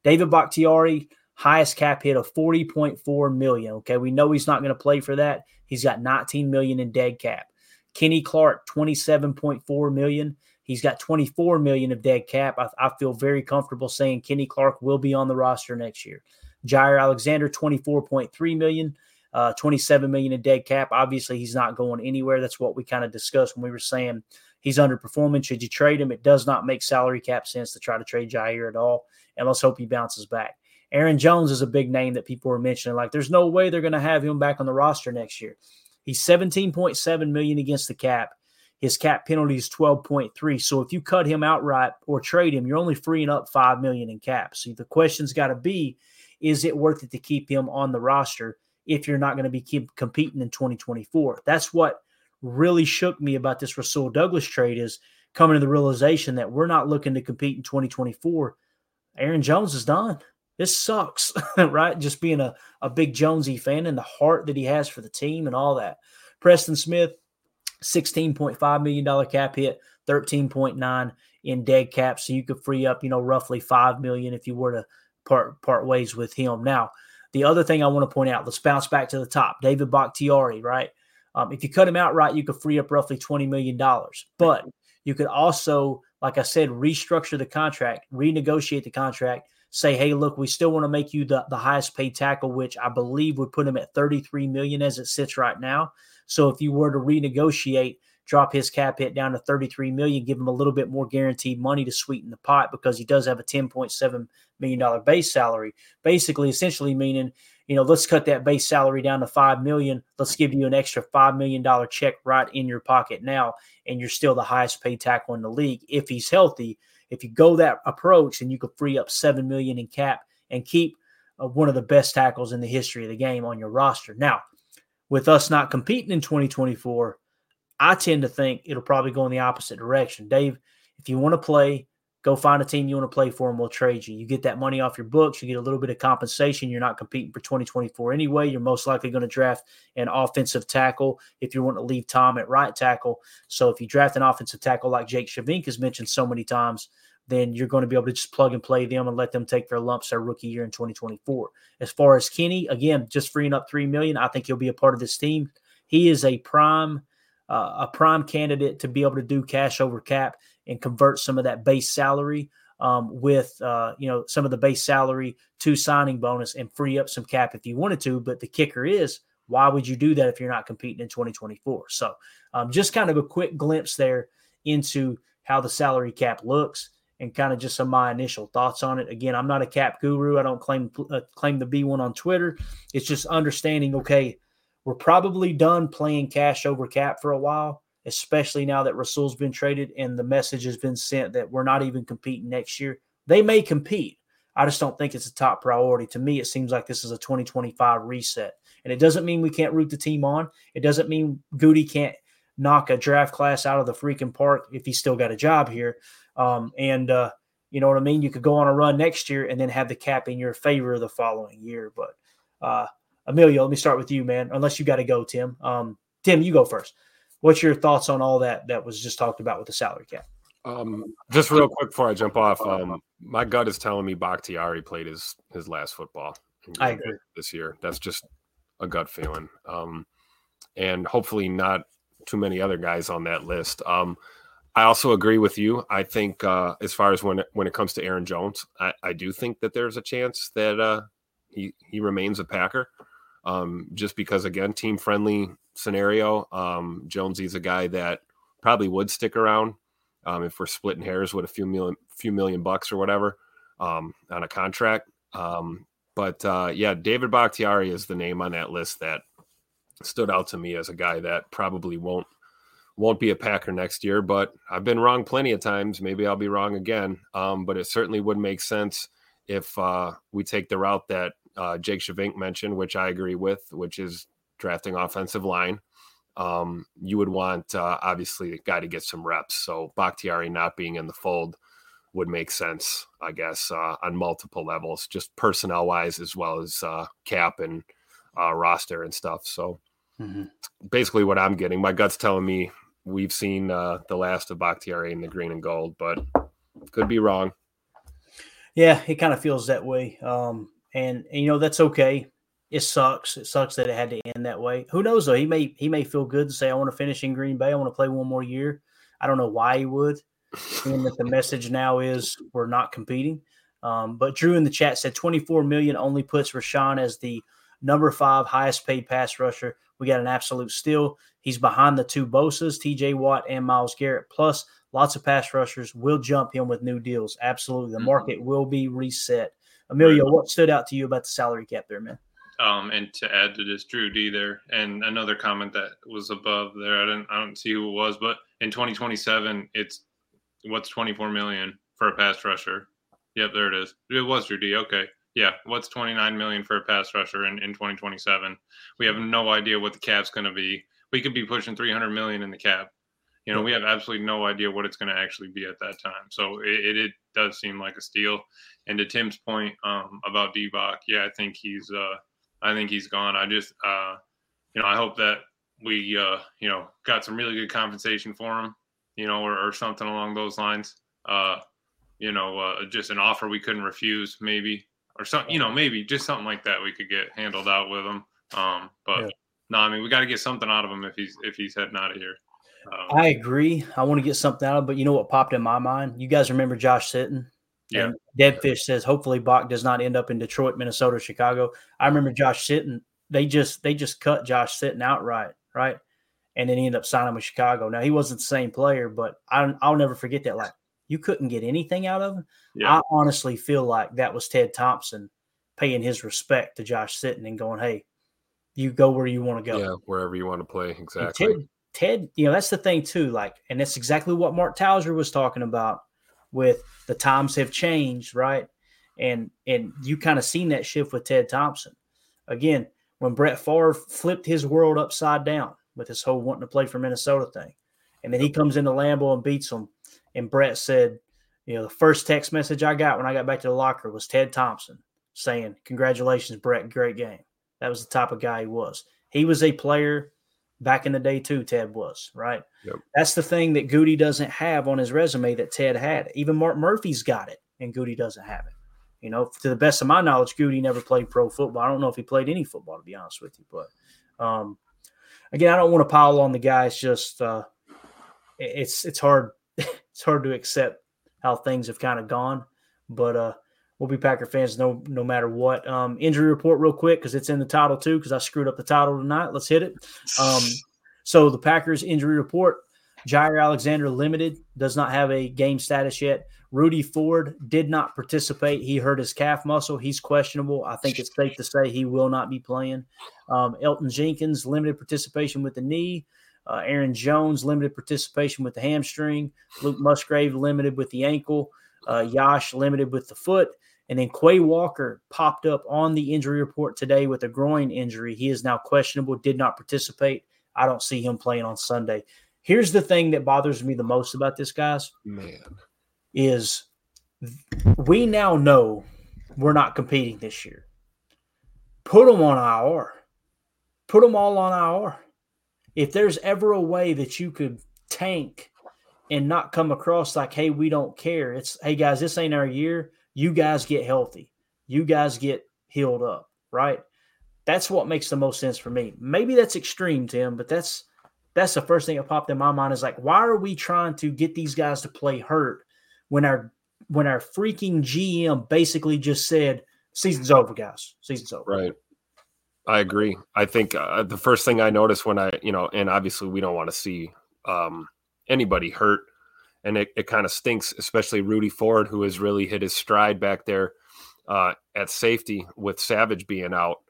David Bakhtiari, highest cap hit of 40.4 million. Okay. We know he's not going to play for that. He's got 19 million in dead cap. Kenny Clark, 27.4 million. He's got 24 million of dead cap. I, I feel very comfortable saying Kenny Clark will be on the roster next year. Jaire Alexander, 24.3 million, uh, 27 million in dead cap. Obviously, he's not going anywhere. That's what we kind of discussed when we were saying he's underperforming. Should you trade him? It does not make salary cap sense to try to trade Jaire at all. And let's hope he bounces back. Aaron Jones is a big name that people were mentioning. Like, there's no way they're going to have him back on the roster next year. He's 17.7 million against the cap. His cap penalty is 12.3. So if you cut him outright or trade him, you're only freeing up 5 million in cap. So the question's got to be is it worth it to keep him on the roster if you're not going to be keep competing in 2024? That's what really shook me about this Rasul Douglas trade is coming to the realization that we're not looking to compete in 2024. Aaron Jones is done. This sucks, right? Just being a, a big Jonesy fan and the heart that he has for the team and all that. Preston Smith, $16.5 million cap hit, 13.9 in dead cap. So you could free up, you know, roughly 5 million if you were to part part ways with him. Now, the other thing I want to point out, let's bounce back to the top. David Bakhtiari, right? Um, if you cut him outright, you could free up roughly $20 million. But you could also, like I said, restructure the contract, renegotiate the contract, say, hey, look, we still want to make you the, the highest paid tackle, which I believe would put him at 33 million as it sits right now. So if you were to renegotiate, drop his cap hit down to 33 million, give him a little bit more guaranteed money to sweeten the pot because he does have a 10.7 million dollar base salary. Basically, essentially meaning, you know, let's cut that base salary down to 5 million. Let's give you an extra 5 million dollar check right in your pocket now and you're still the highest paid tackle in the league if he's healthy. If you go that approach and you could free up 7 million in cap and keep uh, one of the best tackles in the history of the game on your roster. Now, with us not competing in 2024, I tend to think it'll probably go in the opposite direction. Dave, if you want to play, go find a team you want to play for and we'll trade you. You get that money off your books, you get a little bit of compensation. You're not competing for 2024 anyway. You're most likely going to draft an offensive tackle if you want to leave Tom at right tackle. So if you draft an offensive tackle like Jake Shavink has mentioned so many times, then you're going to be able to just plug and play them and let them take their lumps their rookie year in 2024. As far as Kenny, again, just freeing up three million, I think he'll be a part of this team. He is a prime, uh, a prime candidate to be able to do cash over cap and convert some of that base salary um, with, uh, you know, some of the base salary to signing bonus and free up some cap if you wanted to. But the kicker is, why would you do that if you're not competing in 2024? So, um, just kind of a quick glimpse there into how the salary cap looks and kind of just some of my initial thoughts on it. Again, I'm not a cap guru. I don't claim uh, claim to be one on Twitter. It's just understanding. Okay, we're probably done playing cash over cap for a while, especially now that Rasul's been traded and the message has been sent that we're not even competing next year. They may compete. I just don't think it's a top priority. To me, it seems like this is a 2025 reset. And it doesn't mean we can't root the team on. It doesn't mean Goody can't knock a draft class out of the freaking park if he's still got a job here. Um, and uh, you know what I mean? You could go on a run next year and then have the cap in your favor the following year. But uh, Emilio, let me start with you, man. Unless you got to go, Tim. Um, Tim, you go first. What's your thoughts on all that that was just talked about with the salary cap? Um, just real quick before I jump off, um, my gut is telling me Bakhtiari played his his last football. I agree this year. That's just a gut feeling, um, and hopefully not too many other guys on that list. Um, I also agree with you. I think uh, as far as when it, when it comes to Aaron Jones, I, I do think that there's a chance that uh, he he remains a Packer, um, just because again team friendly scenario. Um, Jonesy's a guy that probably would stick around um, if we're splitting hairs with a few million few million bucks or whatever um, on a contract. Um, but uh, yeah, David Bakhtiari is the name on that list that stood out to me as a guy that probably won't won't be a Packer next year, but I've been wrong plenty of times. Maybe I'll be wrong again. Um, but it certainly would make sense if uh, we take the route that uh, Jake Shavink mentioned, which I agree with, which is drafting offensive line. Um, you would want uh, obviously the guy to get some reps. So Bakhtiari not being in the fold would make sense, I guess, uh, on multiple levels, just personnel wise as well as uh, cap and uh, roster and stuff. So. Mm-hmm. Basically, what I'm getting, my gut's telling me we've seen uh, the last of Bakhtiari in the green and gold, but could be wrong. Yeah, it kind of feels that way. Um, and, and, you know, that's okay. It sucks. It sucks that it had to end that way. Who knows though? He may he may feel good to say, I want to finish in Green Bay. I want to play one more year. I don't know why he would. And that the message now is we're not competing. Um, but Drew in the chat said 24 million only puts Rashan as the number five highest paid pass rusher. We got an absolute steal. He's behind the two Bosa's, TJ Watt and Myles Garrett. Plus, lots of pass rushers will jump him with new deals. Absolutely. The mm-hmm. market will be reset. Emilio, what stood out to you about the salary cap there, man? um, and to add to this, Drew D there, and another comment that was above there. I didn't, I don't see who it was, but in 2027, it's what's 24 million for a pass rusher. Yep, there it is. It was Drew D. Okay, yeah. What's 29 million for a pass rusher in, in 2027? We have no idea what the cap's going to be. We could be pushing 300 million in the cap. You know, we have absolutely no idea what it's going to actually be at that time. So it, it, does seem like a steal. And to Tim's point um, about Divock, yeah, I think he's uh, I think he's gone. I just uh, you know I hope that we uh, you know got some really good compensation for him, you know, or, or something along those lines. Uh, you know, uh, just an offer we couldn't refuse, maybe, or something. You know, maybe just something like that we could get handled out with him. Um, but yeah. no, I mean we got to get something out of him if he's if he's heading out of here. Um, I agree. I want to get something out of, it, but you know what popped in my mind? You guys remember Josh Sitton? Yeah. And Deadfish says hopefully Bach does not end up in Detroit, Minnesota, Chicago. I remember Josh Sitton. They just they just cut Josh Sitton outright, right? And then he ended up signing with Chicago. Now he wasn't the same player, but I, I'll never forget that. Like you couldn't get anything out of him. Yeah. I honestly feel like that was Ted Thompson paying his respect to Josh Sitton and going, "Hey, you go where you want to go. Yeah, wherever you want to play. Exactly. Ted, Ted, you know, that's the thing too. Like, and that's exactly what Mark Tauscher was talking about with the times have changed, right? And and you kind of seen that shift with Ted Thompson. Again, when Brett Favre flipped his world upside down with his whole wanting to play for Minnesota thing. And then he comes into Lambeau and beats them. And Brett said, you know, the first text message I got when I got back to the locker was Ted Thompson saying, Congratulations, Brett, great game. That was the type of guy he was. He was a player back in the day too. Ted was right. Yep. That's the thing that Goody doesn't have on his resume that Ted had. Even Mark Murphy's got it, and Goody doesn't have it. You know, to the best of my knowledge, Goody never played pro football. I don't know if he played any football, to be honest with you. But um, again, I don't want to pile on the guy. It's just uh, it's it's hard it's hard to accept how things have kind of gone. But uh, we'll be Packer fans no no matter what. Um, injury report real quick because it's in the title too because I screwed up the title tonight. Let's hit it. Um, so the Packers injury report: Jaire Alexander limited, does not have a game status yet. Rudy Ford did not participate. He hurt his calf muscle. He's questionable. I think it's safe to say he will not be playing. Um, Elgton Jenkins limited participation with the knee. Uh, Aaron Jones limited participation with the hamstring. Luke Musgrave limited with the ankle. Uh, Yosh limited with the foot. And then Quay Walker popped up on the injury report today with a groin injury. He is now questionable, did not participate. I don't see him playing on Sunday. Here's the thing that bothers me the most about this, guys. Man. Is we now know we're not competing this year. Put them on IR. Put them all on IR. If there's ever a way that you could tank and not come across like, hey, we don't care. It's hey guys, this ain't our year you guys get healthy. You guys get healed up, right? That's what makes the most sense for me. Maybe that's extreme, Tim, but that's that's the first thing that popped in my mind is like, why are we trying to get these guys to play hurt when our when our freaking GM basically just said season's over, guys, season's over. Right. I agree. I think uh, the first thing I noticed when I, you know, and obviously we don't want to see um, anybody hurt and it, it kind of stinks, especially Rudy Ford, who has really hit his stride back there uh, at safety with Savage being out.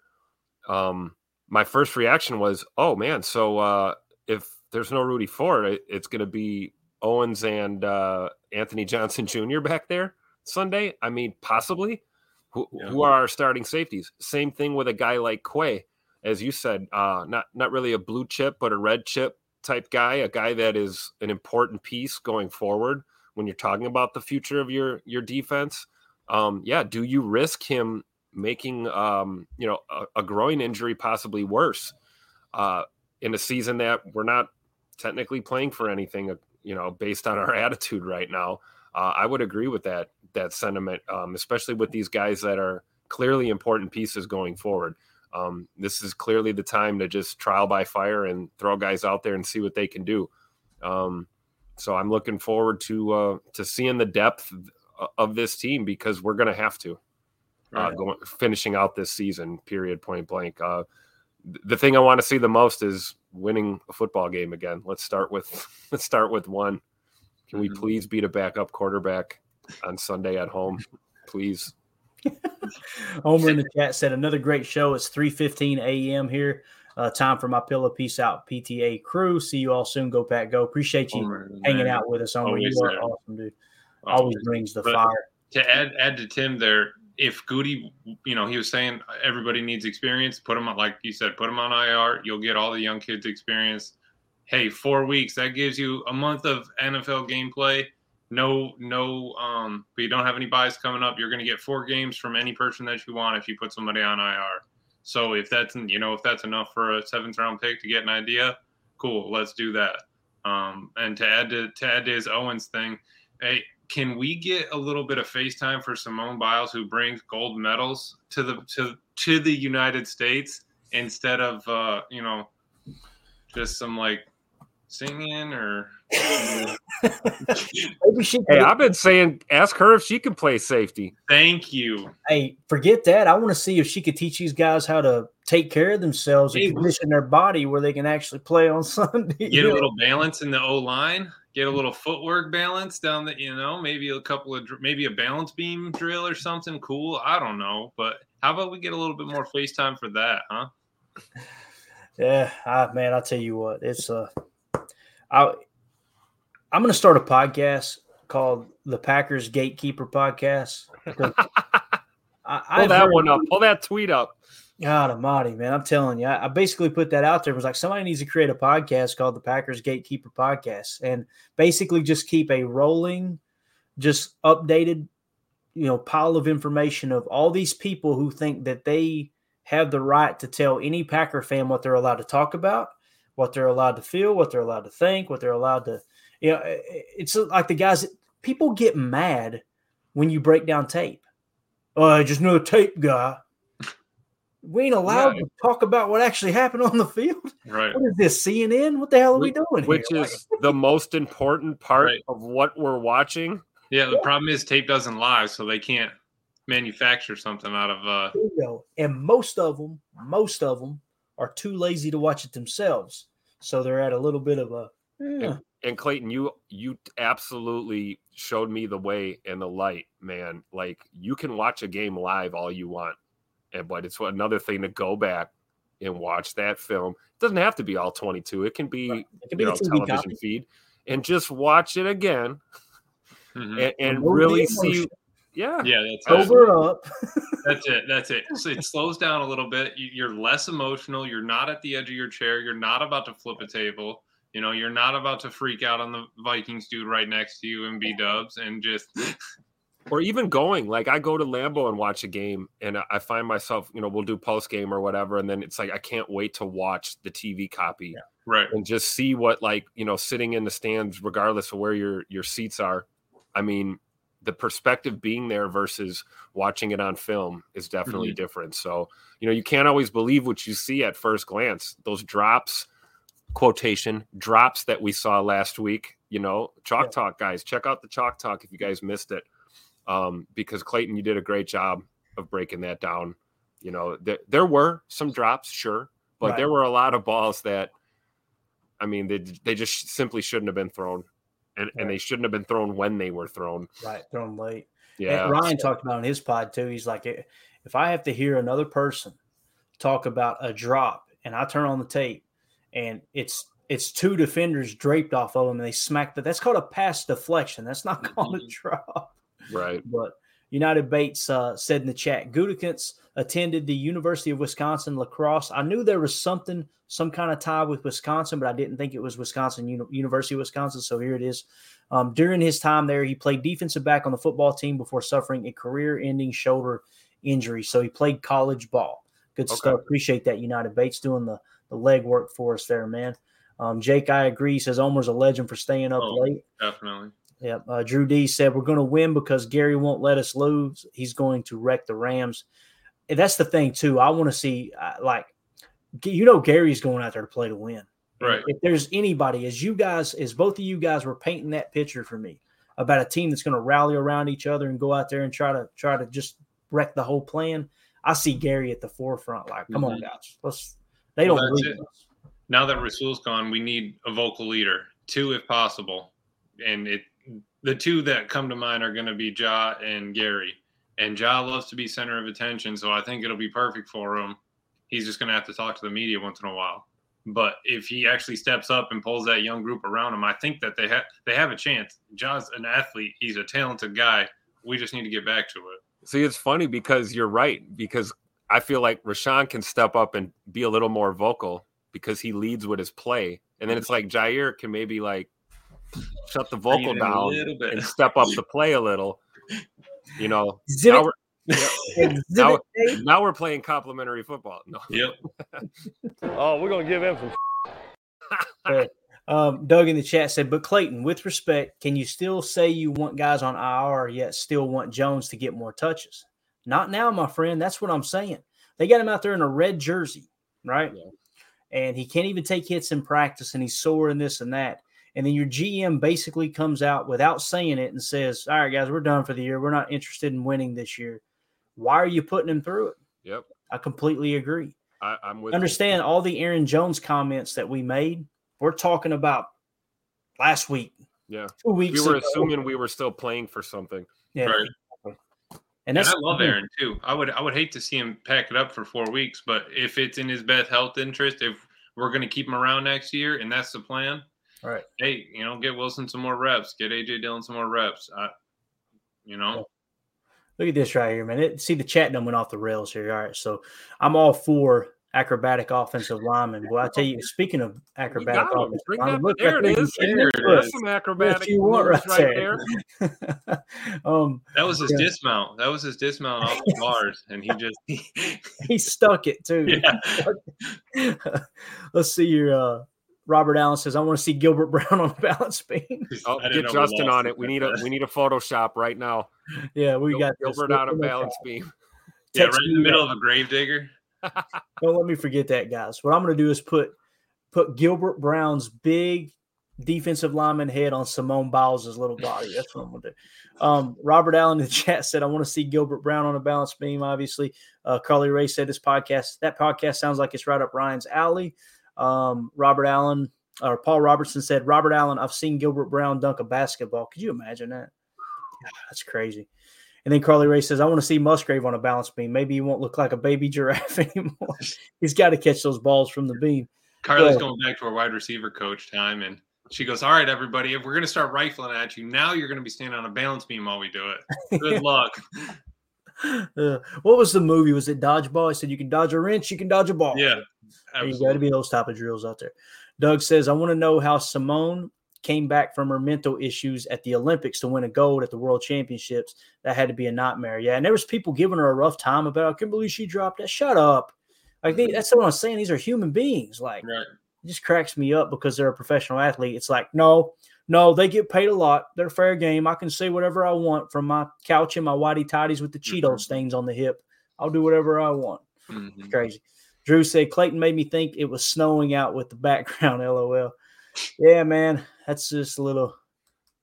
Um, my first reaction was, oh man, so uh, if there's no Rudy Ford, it, it's going to be Owens and uh, Anthony Johnson Jr. back there Sunday. I mean, possibly. Who, yeah. who, are our starting safeties? Same thing with a guy like Quay, as you said, uh, not not really a blue chip, but a red chip type guy, a guy that is an important piece going forward when you're talking about the future of your your defense. Um, yeah, do you risk him making um, you know a, a groin injury possibly worse uh, in a season that we're not technically playing for anything? Uh, you know, based on our attitude right now, uh, I would agree with that that sentiment, um, especially with these guys that are clearly important pieces going forward um, this is clearly the time to just trial by fire and throw guys out there and see what they can do. Um, so I'm looking forward to uh, to seeing the depth of this team because we're going to have to uh, going finishing out this season. Period. Point blank. Uh, the thing I want to see the most is winning a football game again. Let's start with let's start with one. Can we mm-hmm. please beat a backup quarterback on Sunday at home? Please. Homer in the chat said another great show. It's 3:15 a.m. here. Uh, time for my pillow. Peace out, PTA crew. See you all soon. Go Pat, go. Appreciate you Homer, hanging man. out with us, Homer. Always You are there. awesome, dude. Always brings the But fire. To add add to Tim there, if Goody, you know, he was saying everybody needs experience. Put them on, like you said, put them on IR. You'll get all the young kids experience. Hey, four weeks that gives you a month of NFL gameplay. No, no, um, but you don't have any buys coming up. You're going to get four games from any person that you want if you put somebody on IR. So if that's you know if that's enough for a seventh round pick to get an idea, cool, let's do that. Um, and to add to to add to his Owens thing, hey, can we get a little bit of FaceTime for Simone Biles, who brings gold medals to the to to the United States instead of uh, you know just some like singing or Maybe she Hey, I've been saying, ask her if she can play safety. Thank you. Hey, forget that. I want to see if she could teach these guys how to take care of themselves Hey, and condition their body where they can actually play on Sunday. Get a little balance in the O line. Get a little footwork balance down the, you know, maybe a couple of, maybe a balance beam drill or something cool. I don't know, but how about we get a little bit more FaceTime for that, huh? Yeah, I, man, I tell you what, it's uh, I, I'm going to start a podcast called the Packers Gatekeeper Podcast. I, Pull I've that heard- one up. Pull that tweet up. God Almighty, man! I'm telling you, I, I basically put that out there. It was like somebody needs to create a podcast called the Packers Gatekeeper Podcast, and basically just keep a rolling, just updated, you know, pile of information of all these people who think that they have the right to tell any Packer fan what they're allowed to talk about, what they're allowed to feel, what they're allowed to think, what they're allowed to, you know, it's like the guys. People get mad when you break down tape. Oh, just know another tape guy. We ain't allowed Yeah. to talk about what actually happened on the field. Right. What is this CNN? What the hell are we doing Which here? is the most important part Right. of what we're watching. Yeah, the problem is tape doesn't lie, so they can't manufacture something out of uh you go. And most of them, most of them are too lazy to watch it themselves. So they're at a little bit of a eh, And, and Clayton, you you absolutely showed me the way and the light, man. Like you can watch a game live all you want, and but it's another thing to go back and watch that film. It doesn't have to be all 22. It can be, it can be you a know television copy. feed, and just watch it again mhm. and, and really see. Emotion. Yeah, yeah, that's it. up. That's it. That's it. So it slows down a little bit. You- You're less emotional. You're not at the edge of your chair. You're not about to flip a table. You know, you're not about to freak out on the Vikings dude right next to you and be dubs and just or even going like i go to Lambeau and watch a game and I- i find myself you know we'll do post game or whatever and then it's like i can't wait to watch the tv copy right. and just see what like you know sitting in the stands regardless of where your your seats are i mean the perspective being there versus watching it on film is definitely Mhm. different so you know you can't always believe what you see at first glance those drops quotation drops that we saw last week you know chalk Yeah. talk guys check out the chalk talk if you guys missed it um, because Clayton, you did a great job of breaking that down. You know, there, there were some drops, sure, but Right. there were a lot of balls that, I mean, they they just simply shouldn't have been thrown, and and they shouldn't have been thrown when they were thrown. right, thrown late. Yeah, And Ryan talked about on his pod too. He's like, if I have to hear another person talk about a drop, and I turn on the tape, and it's it's two defenders draped off of them, and they smack that. That's called a pass deflection. That's not called a mm-hmm. drop. right. But United Bates uh, said in the chat, Gutekunst attended the University of Wisconsin lacrosse. I knew there was something, some kind of tie with Wisconsin, but I didn't think it was Wisconsin Uni- University of Wisconsin. So here it is. Um, during his time there, he played defensive back on the football team before suffering a career-ending shoulder injury. So he played college ball. Good Okay. stuff. Appreciate that, United Bates doing the the leg work for us there, man. Um, Jake, I agree. He says Omer's a legend for staying up Oh. late. definitely. Yep. Uh, Drew D said we're going to win because Gary won't let us lose. He's going to wreck the Rams. And that's the thing too. I want to see uh, like you know Gary's going out there to play to win. Right. If there's anybody, as you guys, as both of you guys were painting that picture for me about a team that's going to rally around each other and go out there and try to try to just wreck the whole plan, I see Gary at the forefront. Like, come on, Mhm. guys, let's. They Well, don't believe us. Now that Rasul's gone, we need a vocal leader, two if possible. And it the two that come to mind are going to be Ja and Gary. and Ja loves to be center of attention, so I think it'll be perfect for him. He's just going to have to talk to the media once in a while. But if he actually steps up and pulls that young group around him, I think that they have they have a chance. Ja's an athlete. He's a talented guy. We just need to get back to it. See, it's funny because you're right. Because I feel like Rashan can step up and be a little more vocal because he leads with his play, and then it's mm-hmm. like Jaire can maybe like shut the vocal Bring it in a down and step up the play a little. You know, now we're, Exhibit now, now we're playing complimentary football. No. Yep. oh, we're gonna give him some. Um, Doug in the chat said, but Clayton, with respect, can you still say you want guys on IR yet still want Jones to get more touches? Not now, my friend. That's what I'm saying. They got him out there in a red jersey, right? And he can't even take hits in practice, and he's sore and this and that. And then your GM basically comes out without saying it and says, "All right, guys, we're done for the year. We're not interested in winning this year. Why are you putting him through it?" Yep, I completely agree I, I'm with. you. understand all the Aaron Jones comments that we made. We're talking about last week, Yeah, two weeks we were ago. assuming we were still playing for something. Yeah. Right. And And, that's I love Aaron too. I would I would hate to see him pack it up for four weeks, but if it's in his best health interest, if we're going to keep him around next year, and that's the plan, Right. hey, you know, get Wilson some more reps, get AJ Dillon some more reps. I, you know, Look at this right here, man. It, see, the chat done went off the rails here. All right. So I'm all for acrobatic offensive linemen. Well, I tell you, speaking of acrobatic offensive Bring linemen, look there right it there. is. There it is. Some acrobatic you want right, right there. um, that was his Yeah. dismount. That was his dismount off the bars, and he just he stuck it too. Yeah. Let's see your Uh, Robert Allen says, "I want to see Gilbert Brown on the balance beam." Oh, get Justin on it it. We need a we need a Photoshop right now. yeah, we Gil- got this. Gilbert on a Look at that. balance beam. yeah, Text right in the middle that. of a grave digger. Don't let me forget that, guys. What I'm going to do is put put Gilbert Brown's big defensive lineman head on Simone Biles' little body. That's what I'm going to do. Um, Robert Allen in the chat said, "I want to see Gilbert Brown on a balance beam." Obviously, uh, Carly Ray said this podcast that podcast sounds like it's right up Ryan's alley. Um, Robert Allen or Paul Robertson said, "Robert Allen, I've seen Gilbert Brown dunk a basketball. Could you imagine that? God, that's crazy." And then Carly Ray says, I want to see Musgrave on a balance beam. Maybe he won't look like a baby giraffe anymore. He's got to catch those balls from the beam. Carly's Yeah. going back to her wide receiver coach time, and she goes, "All right, everybody, if we're going to start rifling at you, now you're going to be standing on a balance beam while we do it. Good luck." Uh, what was the movie? Was it Dodgeball? I said, You can dodge a wrench, you can dodge a ball. Yeah, you got to be those type of drills out there. Doug says, I want to know how Simone came back from her mental issues at the Olympics to win a gold at the World Championships. That had to be a nightmare. Yeah. And there was people giving her a rough time about, I can't believe she dropped that. Shut up. Like, they, that's what I'm saying. These are human beings. Like, Right. it just cracks me up because they're a professional athlete. It's like, no, no, they get paid a lot. They're fair game. I can say whatever I want from my couch and my whitey tidies with the Cheeto stains on the hip. I'll do whatever I want. Mhm. Crazy. Drew said Clayton made me think it was snowing out with the background. LOL. Yeah, man, that's just a little,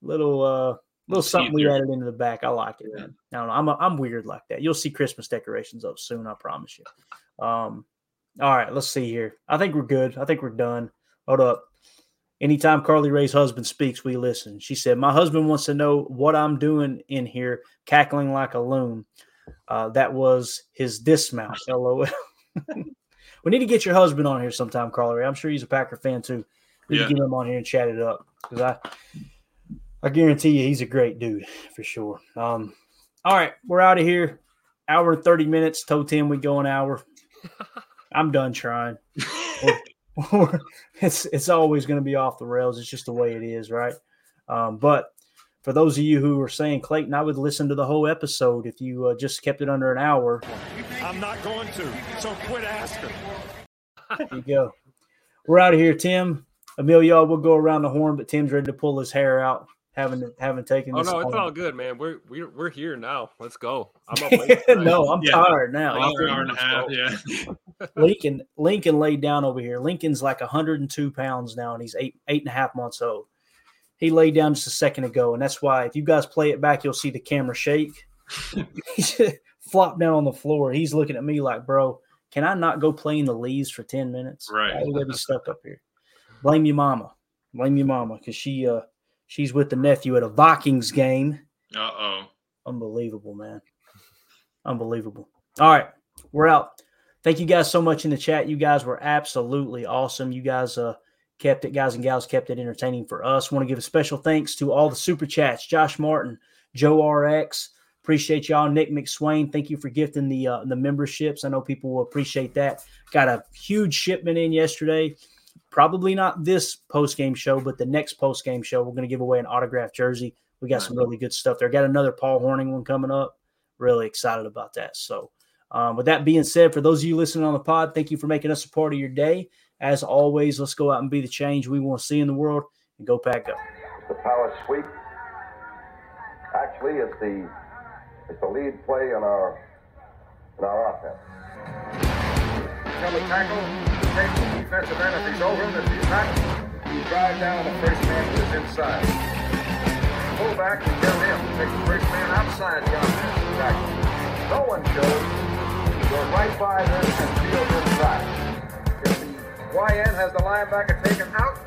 little, uh, little something we added into the back. I like it, man. I don't know. I'm I'm weird like that. You'll see Christmas decorations up soon. I promise you. Um, all right, let's see here. I think we're good. I think we're done. Hold up. Anytime Carly Ray's husband speaks, we listen. She said, My husband wants to know what I'm doing in here, cackling like a loon. Uh, that was his dismount. LOL. we need to get your husband on here sometime, Carly Ray. I'm sure he's a Packer fan too. We Yeah. can get him on here and chat it up because I, I guarantee you, he's a great dude for sure. Um, all right, we're out of here. Hour and thirty minutes. Told Tim we go an hour. I'm done trying. It's it's always going to be off the rails. It's just the way it is, right? Um, but for those of you who are saying Clayton, I would listen to the whole episode if you uh, just kept it under an hour. I'm not going to, so quit asking. There you go. We're out of here, Tim. Amelia, we'll go around the horn, but Tim's ready to pull his hair out, having having taken Oh this. no, it's home. all good, man. We're we're we're here now. Let's go. I'm up late. no, I'm Yeah. tired now. Hour, hour and a half. me? Yeah. Lincoln Lincoln laid down over here. Lincoln's like 102 pounds now, and he's eight eight and a half months old. He laid down just a second ago, and that's why if you guys play it back, you'll see the camera shake. flop down on the floor. He's looking at me like, "Bro, can I not go play in the leaves for 10 minutes? Right. Why would I be stuck up here? Blame your mama. Blame your mama because she uh she's with the nephew at a Vikings game. Uh oh. Unbelievable, man. Unbelievable. All right, we're out. Thank you guys so much in the chat. You guys were absolutely awesome. You guys uh, kept it, guys and gals, kept it entertaining for us. Want to give a special thanks to all the super chats Josh Martin, Joe RX. Appreciate y'all. Nick McSwain, thank you for gifting the uh, the memberships. I know people will appreciate that. Got a huge shipment in yesterday. Probably not this post game show, but the next post game show, we're going to give away an autographed jersey. We got some really good stuff there. Got another Paul Hornung one coming up. Really excited about that. So, um, with that being said, for those of you listening on the pod, thank you for making us a part of your day. As always, let's go out and be the change we want to see in the world and go pack go. The power sweep. Actually, it's the it's the lead play in our in our offense. Come and tackle, defensive end if he's over him. If he's not, you drive down the first man who is inside. Pull back and kill him. Take the first man outside the offensive tackle. No one shows. You go right by them and field inside. If the YN has the linebacker taken out,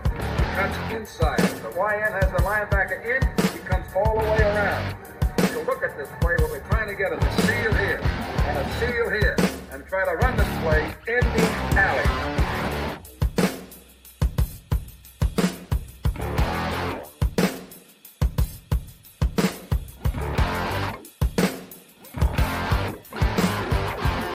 cuts inside. If the YN has the linebacker in, he comes all the way around. If you look at this play, what we're trying to get a seal here and a seal here and try to run this play in the